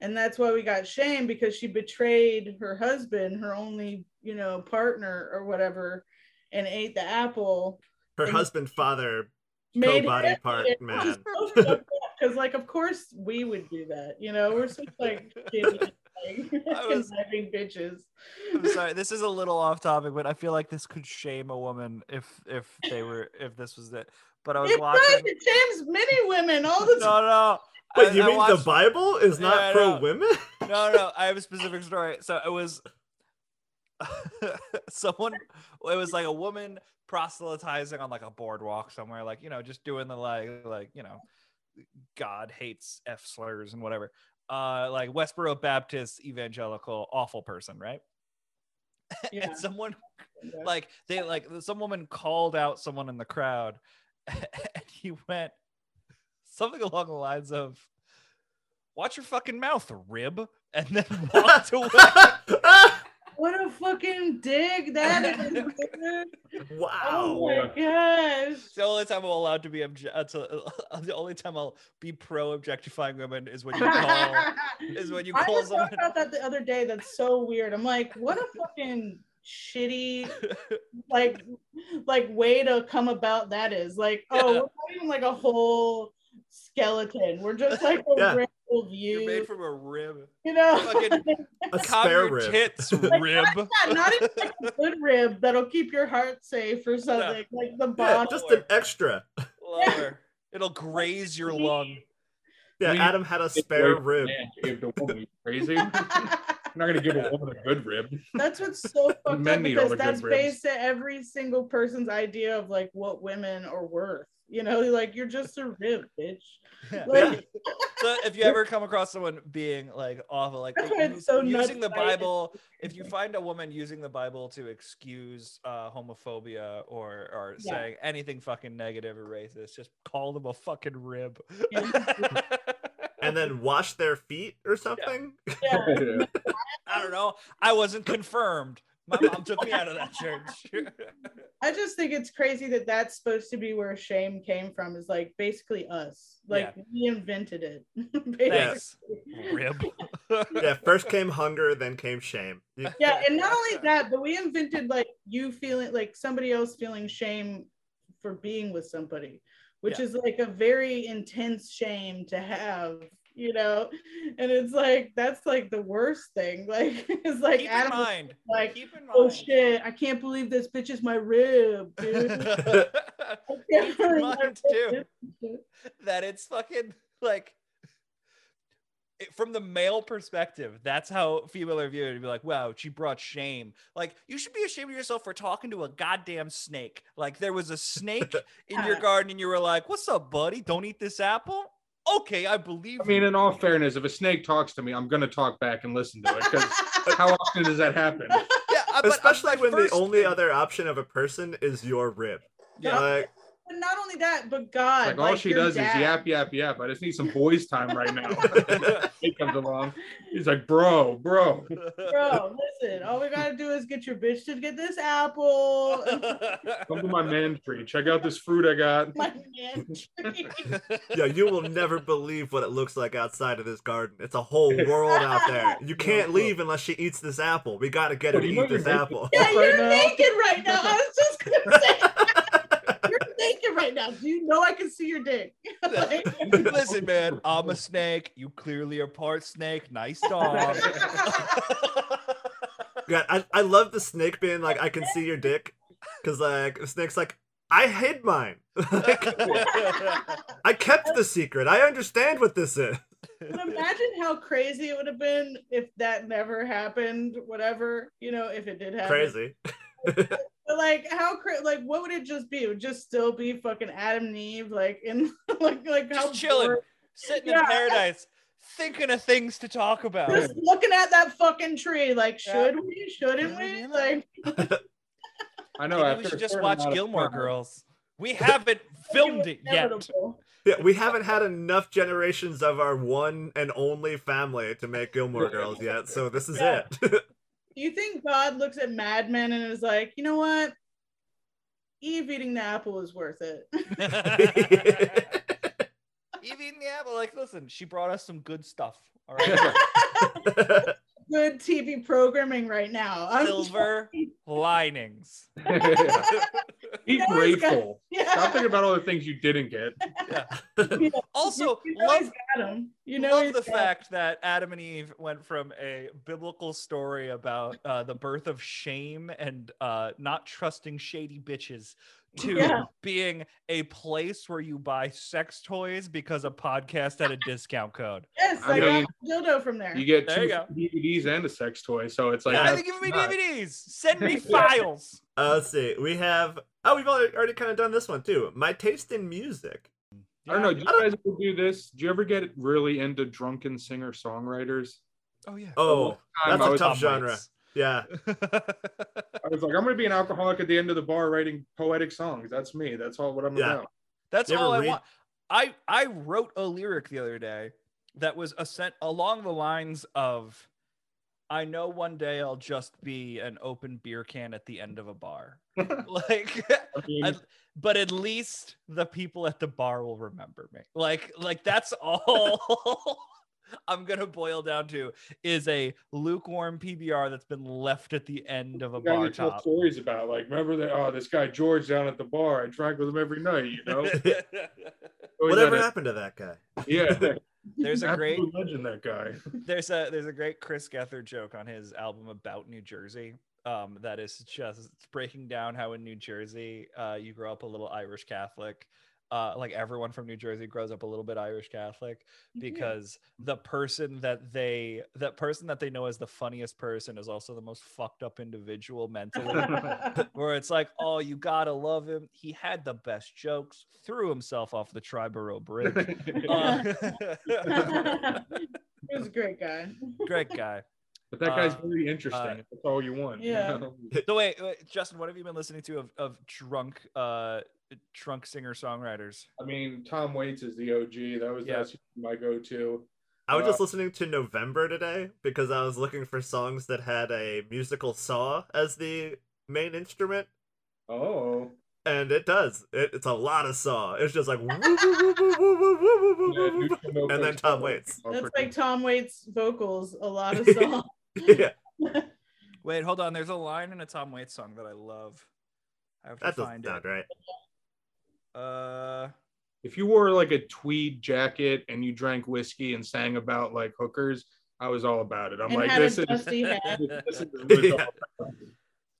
and that's why we got shame because she betrayed her husband her only you know partner or whatever and ate the apple Her husband, father, made co-body part man. Because like of course we would do that you know we're such like [laughs] shitty, like, I [laughs] was- conniving bitches I'm sorry, this is a little off topic, but I feel like this could shame a woman if if they [laughs] were if this was it. But I was it does it shames many women all the No, time no. Wait, I- you I mean watched- the Bible is not I pro women? no, no. I have a specific story. So it was someone. It was like a woman proselytizing on like a boardwalk somewhere, like you know, just doing the like, like you know, God hates f slurs and whatever. Uh, like Westboro Baptist evangelical awful person, right? [laughs] yeah And someone like they like some woman called out someone in the crowd, [laughs] and he went something along the lines of, watch your fucking mouth, rib, and then walked [laughs] away. What a fucking dig that is. [laughs] wow. Oh my gosh. It's the only time I'm allowed to be obje- uh, to, [laughs] the only time I'll be pro objectifying women is when you [laughs] call is when you call I call just someone. thought about that the other day. That's so weird. I'm like, what a fucking shitty like like way to come about that is. Like, oh, Yeah. we're not even like a whole skeleton. We're just like a Yeah. ripple You're view. made from a rib. you know, Fucking [laughs] A calm spare rib. tits, [laughs] Like, rib. Yeah, not even like a good rib that'll keep your heart safe or something. Like the Yeah, bottom. just an extra. Lower. It'll graze your lung. Yeah, We- Adam had a spare rib. man, Give the woman [laughs] crazy. I'm not gonna give a woman a good rib. That's what's so fucked up because the good that's ribs. based to every single person's idea of like what women are worth. You know, like you're just a rib, bitch. [laughs] Yeah. Like, So if you ever come across someone being like awful, like That's like, why it's use- so using the? Bible, if you find a woman using the Bible to excuse uh, homophobia or or Yeah. saying anything fucking negative or racist, just call them a fucking rib. [laughs] And then wash their feet or something. yeah. [laughs] I don't know. I wasn't confirmed. My mom took me out of that church. [laughs] I just think it's crazy that that's supposed to be where shame came from. Is like basically us. Like we invented it. [laughs] Basically. Thanks, rib. [laughs] Yeah, first came hunger, then came shame. Yeah and not only that but we invented like you feeling like somebody else feeling shame for being with somebody which Yeah. is like a very intense shame to have you know and it's like that's like the worst thing [laughs] like it's like Keep in adam was mind. like Keep in oh, mind. oh shit i can't believe this bitch is my rib [laughs] dude [laughs] Keep in mind, too. that it's fucking like it- from the male perspective, that's how female are viewed. To be like, wow, she brought shame. Like, you should be ashamed of yourself for talking to a goddamn snake. Like, there was a snake in your garden, and you were like, "What's up, buddy? Don't eat this apple." Okay, I believe. I mean, you. in all fairness, if a snake talks to me, I'm gonna talk back and listen to it because [laughs] how often does that happen? yeah, I- but, uh, Especially when the only thing- other option of a person is your rib. Yeah. Like, but not only that but god Like all like she does dad. is yap, yap, yap. I just need some boys time right now. [laughs] [laughs] he comes along. He's like, bro, bro. bro listen all we gotta do is get your bitch to get this apple [laughs] Come to my man tree. Check out this fruit I got. my man tree. yeah, you will never believe what it looks like outside of this garden. It's a whole world out there. You can't leave unless she eats this apple. We got to get her to eat this apple. Yeah, Right you're now? naked right now. I was just gonna say you're naked right now. Do you know I can see your dick? [laughs] Like- [laughs] Listen, man, I'm a snake. You clearly are part snake. Nice [laughs] dog. Yeah, I, I love the snake being like, I can see your dick. Because, like, the snake's like, I hid mine. like, I kept the secret. I understand what this is. But imagine how crazy it would have been if that never happened. Whatever, you know, if it did happen. Crazy. But like, how like what would it just be? It would just still be fucking Adam and Eve, like in [laughs] like like how Just chilling, bored- sitting Yeah. in paradise, thinking of things to talk about. Just looking at that fucking tree, like, Yeah. should we? Shouldn't we? Like, [laughs] [laughs] I know. Maybe after we should just watch Gilmore Girls. We haven't filmed it yet. Yeah, we haven't had enough generations of our one and only family to make Gilmore Girls yet, so this is Yeah. it. Do you think God looks at Mad Men and is like, you know what? Eve eating the apple is worth it. [laughs] Eve eating the apple. Like, listen, she brought us some good stuff. All right. [laughs] Good TV programming right now. [laughs] I'm Silver linings. [laughs] Be You always grateful. Yeah. Stop thinking about all the things you didn't get. [laughs] Yeah. Also, you know love he's got him. You know love the got fact that Adam and Eve went from a biblical story about uh, the birth of shame and uh, not trusting shady bitches to Yeah. being a place where you buy sex toys because a podcast had a discount code. Yes, I I, mean, got dildo from there. You get There two go. DVDs and a sex toy, so it's like Yeah. Why are they giving me not- DVDs? Send me [laughs] files. Uh, let's see. We have. Oh, we've already, already kind of done this one too. My taste in music. I don't know. Do you guys ever do this? Do you ever get really into drunken singer songwriters? Oh yeah. Oh, that's a tough genre. Yeah. [laughs] I was like, I'm gonna be an alcoholic at the end of the bar writing poetic songs. That's me. That's all what I'm Yeah. about. That's You ever all I want. I I wrote a lyric the other day that was a sent along the lines of I know one day I'll just be an open beer can at the end of a bar. [laughs] like I mean, I- but at least the people at the bar will remember me. Like like that's [laughs] all [laughs] I'm going to boil down to is a lukewarm PBR that's been left at the end of a the guy bar you tell top. stories about, like, remember that? Oh, this guy George down at the bar. I drank with him every night. You know, [laughs] Whatever had happened to that guy? Yeah, [laughs] There's a great legend. That guy. there's a there's a great Chris Gethard joke on his album about New Jersey. Um, that is just breaking down how in New Jersey, uh, you grow up a little Irish Catholic. Uh, like everyone from New Jersey grows up a little bit Irish Catholic because the person that they that person that they know as the funniest person is also the most fucked up individual mentally. [laughs] [laughs] where it's like, oh, you gotta love him. He had the best jokes, threw himself off the Triborough Bridge. [laughs] Uh, he was a great guy. great guy. But that guy's Uh, very interesting. uh, That's all you want. you Yeah. know? So wait, wait, Justin, what have you been listening to of, of drunk uh trunk singer songwriters. I mean, Tom Waits is the OG. That was yeah. my go-to. I was uh, just listening to November today because I was looking for songs that had a musical saw as the main instrument. Oh. And it does. It, it's a lot of saw. It's just like and then Tom Waits. That's like Tom Waits vocals. A lot of [laughs] saw. yeah. Wait, hold on. There's a line in a Tom Waits song that I love. I have to that find it. Sound right. Uh, if you wore like a tweed jacket and you drank whiskey and sang about like hookers, I was all about it. I'm and like, this is, dusty [laughs] hat. this is [laughs] what it's all Yeah.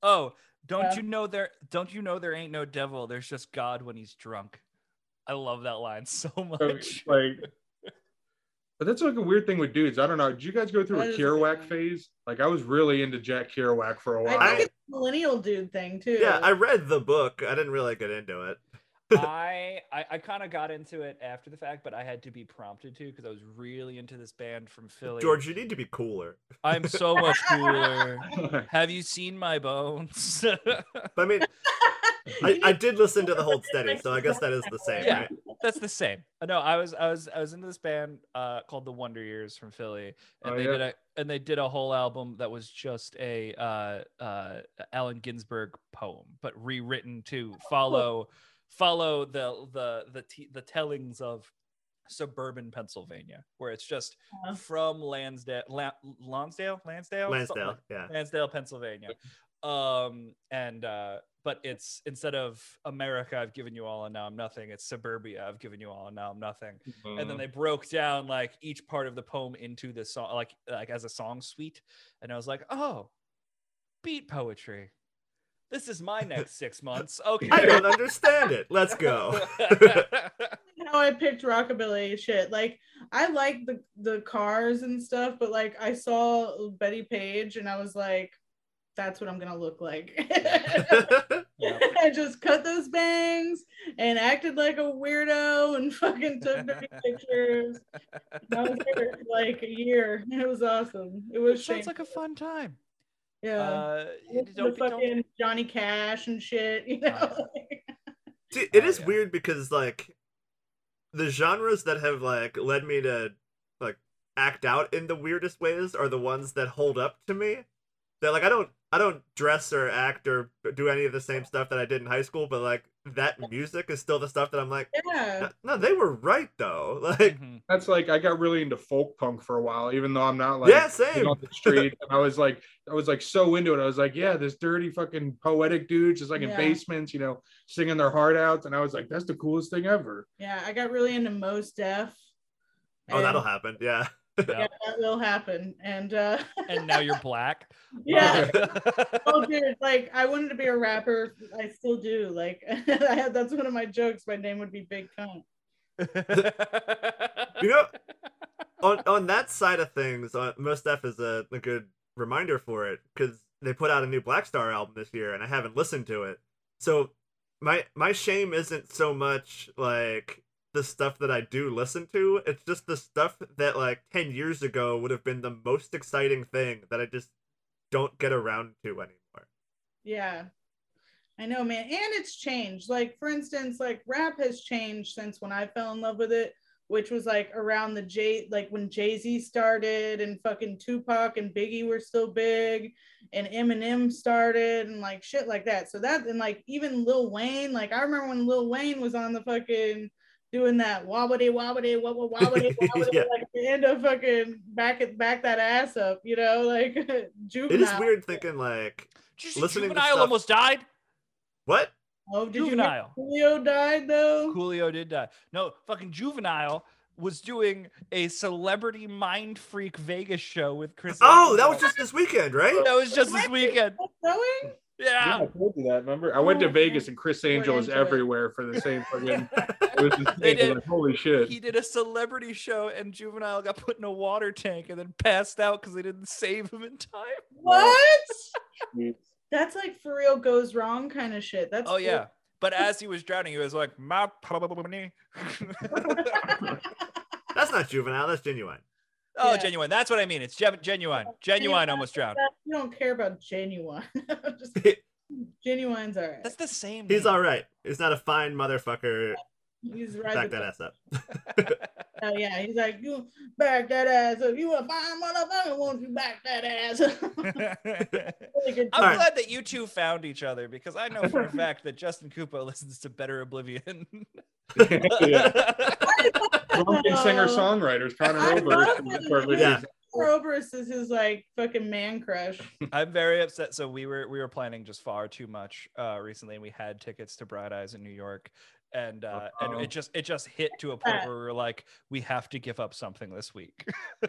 oh, don't Yeah. you know there? Don't you know there ain't no devil? There's just God when he's drunk. I love that line [laughs] so So, much. like, but that's like a weird thing with dudes. I don't know. Did you guys go through That a is Kerouac thing. phase? Like, I was really into Jack Kerouac for a while. I think I- it's a millennial dude thing too. Yeah, I read the book. I didn't really get into it. I I, I kind of got into it after the fact, but I had to be prompted to because I was really into this band from Philly. George, you need to be cooler. I'm so much cooler. [laughs] Have you seen my bones? [laughs] I mean, I, I did listen to the whole Steady, so I guess that is the same, Yeah. right? That's the same. Uh, No, I was I was I was into this band uh called the Wonder Years from Philly, and Oh, they yeah. did a and they did a whole album that was just a uh uh Allen Ginsberg poem, but rewritten to follow follow the the the t- the tellings of suburban Pennsylvania, where it's just Uh-huh. from Lansdale, La- Lonsdale, Lansdale, Lansdale, like- yeah. Lansdale, Pennsylvania. Um, and uh, but it's instead of America, I've given you all and now I'm nothing. It's suburbia, I've given you all and now I'm nothing. And then they broke down like each part of the poem into the song, like like as a song suite. And I was like, oh, beat poetry. This is my next six [laughs] months. Okay. I don't understand it. Let's go. [laughs] how I picked rockabilly shit. Like I like the the cars and stuff, but like I saw Bettie Page and I was like, that's what I'm gonna look like. [laughs] I just cut those bangs and acted like a weirdo and fucking took dirty pictures. And I was there for like a year. It was awesome. It was Sounds shameful. like a fun time. Yeah. Uh, the don't, be- don't, fucking Johnny Cash and shit, you know. [laughs] See, it Oh, is yeah. weird because like the genres that have like led me to like act out in the weirdest ways are the ones that hold up to me. That like I don't I don't dress or act or do any of the same stuff that I did in high school, but like that music is still the stuff that I'm like, yeah. no, they were right though. [laughs] Like, Mhm. That's like I got really into folk punk for a while, even though I'm not like yeah, out same. on the street. and I was like, I was like so into it. I was like, yeah, this dirty fucking poetic dudes just like in basements, you know, singing their heart out. And I was like, that's the coolest thing ever. Yeah, I got really into Mos Def. Oh, that'll happen. Yeah. Yeah, [laughs] that will happen. And uh [laughs] And now you're black. yeah. [laughs] oh dude, like I wanted to be a rapper. I still do. Like I had that's one of my jokes. My name would be Big Cunt. You know, on on that side of things, uh, Mos Def is a, a good reminder for it because they put out a new Black Star album this year, and I haven't listened to it. So my my shame isn't so much like the stuff that I do listen to; it's just the stuff that like ten years ago would have been the most exciting thing that I just don't get around to anymore. Yeah. I know, man. And it's changed. Like, for instance, like rap has changed since when I fell in love with it. which was like around the J like when Jay Z started and fucking Tupac and Biggie were still big and Eminem started and like shit like that. So that and like even Lil Wayne, like I remember when Lil Wayne was on the fucking doing that wobbly wobbly wobble wobbly wobbly [laughs] Yeah. like the end of fucking back it back that ass up, you know, [laughs] like juvenile. It is weird thinking like, Did you see Listening to Juvenile stuff- almost died. what? Oh, did Juvenile. you hear Coolio died though? Coolio did die. No, fucking Juvenile was doing a celebrity mind freak Vegas show with Chris. Oh, that was just this weekend, right? that was just this weekend. Going? Yeah, Yeah. I told you that. Remember, I went to Oh, Vegas and Criss Angel is everywhere for the same [laughs] fucking. [laughs] It was insane. They I was did. like, Holy shit! He did a celebrity show and Juvenile got put in a water tank and then passed out because they didn't save him in time. [laughs] What? That's like for real goes wrong kind of shit. That's Oh yeah. But as he was drowning, he was like, "My. That's not juvenile. That's genuine. Oh, Yeah. genuine. That's what I mean. It's gen- genuine. Genuine almost drowned. You don't care about genuine. [laughs] Just [laughs] genuine's all right. That's the same. He's name. all right. He's not a fine motherfucker. He's right. Back that ass up. [laughs] Oh yeah, he's like you back that ass up. You a fine motherfucker, won't you back that ass up? [laughs] really I'm All right. glad that you two found each other because I know for a [laughs] fact that Justin Cooper listens to Better Oblivion. yeah. Drunken singer songwriters, Conor I Oberst. love and it. Edward Yeah. Liddy's- Oberst is his like fucking man crush. I'm very upset. So we were we were planning just far too much uh, recently, and we had tickets to Bright Eyes in New York, and uh, and Uh-oh. it just it just hit to a point where we were like, we have to give up something this week. [laughs]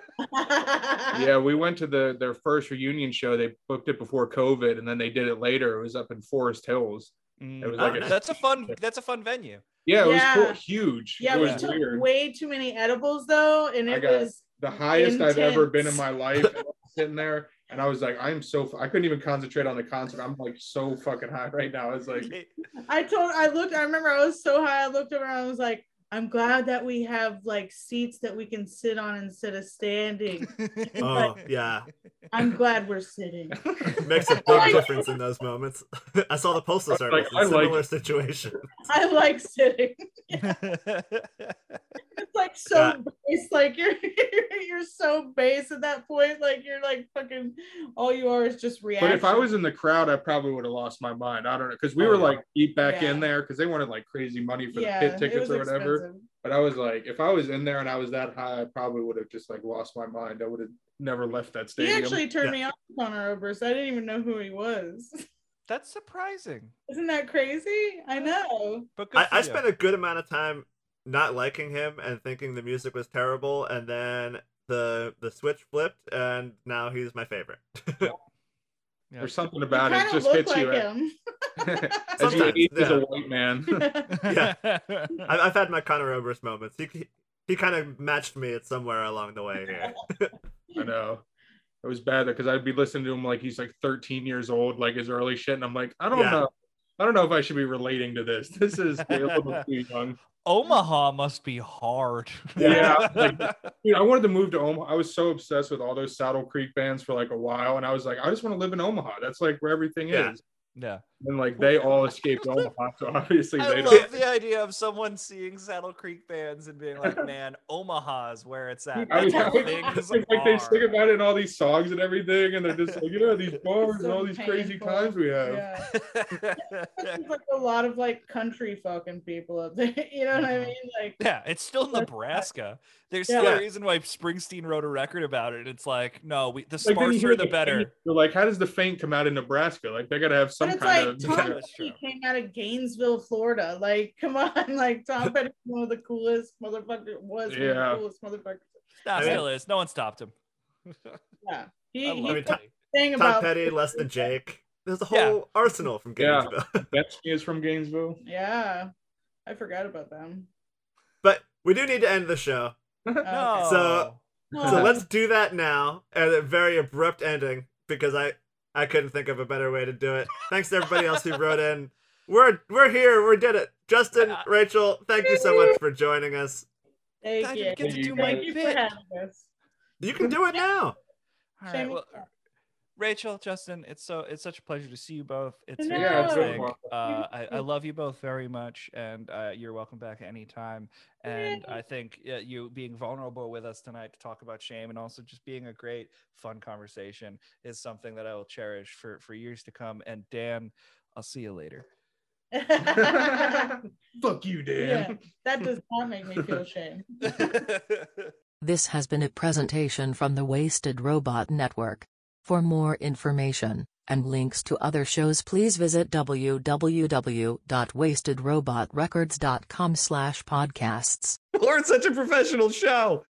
Yeah, we went to the their first reunion show. They booked it before COVID, and then they did it later. It was up in Forest Hills. Mm, It was like a- that's a fun [laughs] that's a fun venue. Yeah, it was cool, huge. Yeah, it we took weird. way too many edibles though, and it was the highest I've ever been in my life. and I was sitting there, and I was like, I'm so. I couldn't even concentrate on the concert. I'm like so fucking high right now. It's like, [laughs] I told I looked, I remember I was so high, I looked over and I was like, I'm glad that we have like seats that we can sit on instead of standing. [laughs] Oh yeah, I'm glad we're sitting. [laughs] makes a big difference in those moments. [laughs] I saw the postal service like- I in like- similar situation. I like sitting. It's like so Yeah. base, like you're you're so base at that point. Like you're like fucking all you are is just reaction. but if I was in the crowd, I probably would have lost my mind. I don't know because we Oh, were yeah. like deep back Yeah. in there because they wanted like crazy money for yeah, the pit tickets or whatever. expensive. But I was like, if I was in there and I was that high, I probably would have just like lost my mind. I would have never left that stadium. He actually turned Yeah. me on to Conor Oberst. I didn't even know who he was. [laughs] That's surprising. Isn't that crazy? I know. But I, I spent a good amount of time not liking him and thinking the music was terrible, and then the the switch flipped, and now he's my favorite. [laughs] Yeah. There's something about it. It just hits like you. him. [laughs] [laughs] As you Sometimes, age as a white man. [laughs] Yeah. I, I've had my Conor Oberst moments. He he, he kind of matched me at somewhere along the way here. I know. It was bad because I'd be listening to him like he's like 13 years old, like his early shit, and I'm like, I don't Yeah. know. I don't know if I should be relating to this. This is a little too young. [laughs] Omaha must be hard. Yeah, [laughs] like- Dude, I wanted to move to Omaha. I was so obsessed with all those Saddle Creek bands for like a while, and I was like, I just want to live in Omaha. That's like where everything Yeah. is. yeah. And like they all escaped Omaha, [laughs] so obviously I they love don't. the idea of someone seeing Saddle Creek bands and being like, [laughs] "Man, Omaha's where it's at." I was, That's I where it's like they sing about it in all these songs and everything, and they're just like, yeah, these [laughs] bars and all these crazy times we have. Yeah. There's like a lot of like country fucking people up there. You know what I mm-hmm. mean? Like Yeah, it's still Nebraska. There's Yeah. still a reason why Springsteen wrote a record about it. It's like, no, we the Like, then sparser hear the Faint, better. You're like, how does the faint come out in Nebraska? Like they gotta have some kind like of. Tom That's Petty true. came out of Gainesville, Florida. Like, [laughs] come on, like Tom Petty one of the coolest motherfucker was one of Yeah. the coolest motherfuckers. Nah, I mean- still is. No one stopped him. [laughs] Yeah. He, I he love mean, kept Tom- Tom about Petty, less than Jake. There's a whole Yeah. arsenal from Yeah. Gainesville. Betsy is from Gainesville. Yeah. I forgot about them. but we do need to end the show. Oh, no. So- Oh, So [laughs] let's do that now at a very abrupt ending because I I couldn't think of a better way to do it. Thanks to everybody else who wrote in. We're we're here. We did it. Justin, Rachel, thank you so much for joining us. Thank I you. get to you do my you for bit. having us. You can do it now. All right, well, it's- Rachel, Justin, it's so it's such a pleasure to see you both. It's know. Yeah, fantastic. been fun. Uh, I, I love you both very much, and uh, you're welcome back anytime. And Yay. I think uh, you being vulnerable with us tonight to talk about shame, and also just being a great, fun conversation, is something that I will cherish for for years to come. And Dan, I'll see you later. [laughs] Fuck you, Dan. yeah, that does not make me feel shame. [laughs] This has been a presentation from the Wasted Robot Network. For more information and links to other shows, please visit www.wastedrobotrecords.com/podcasts. [laughs] We're such a professional show.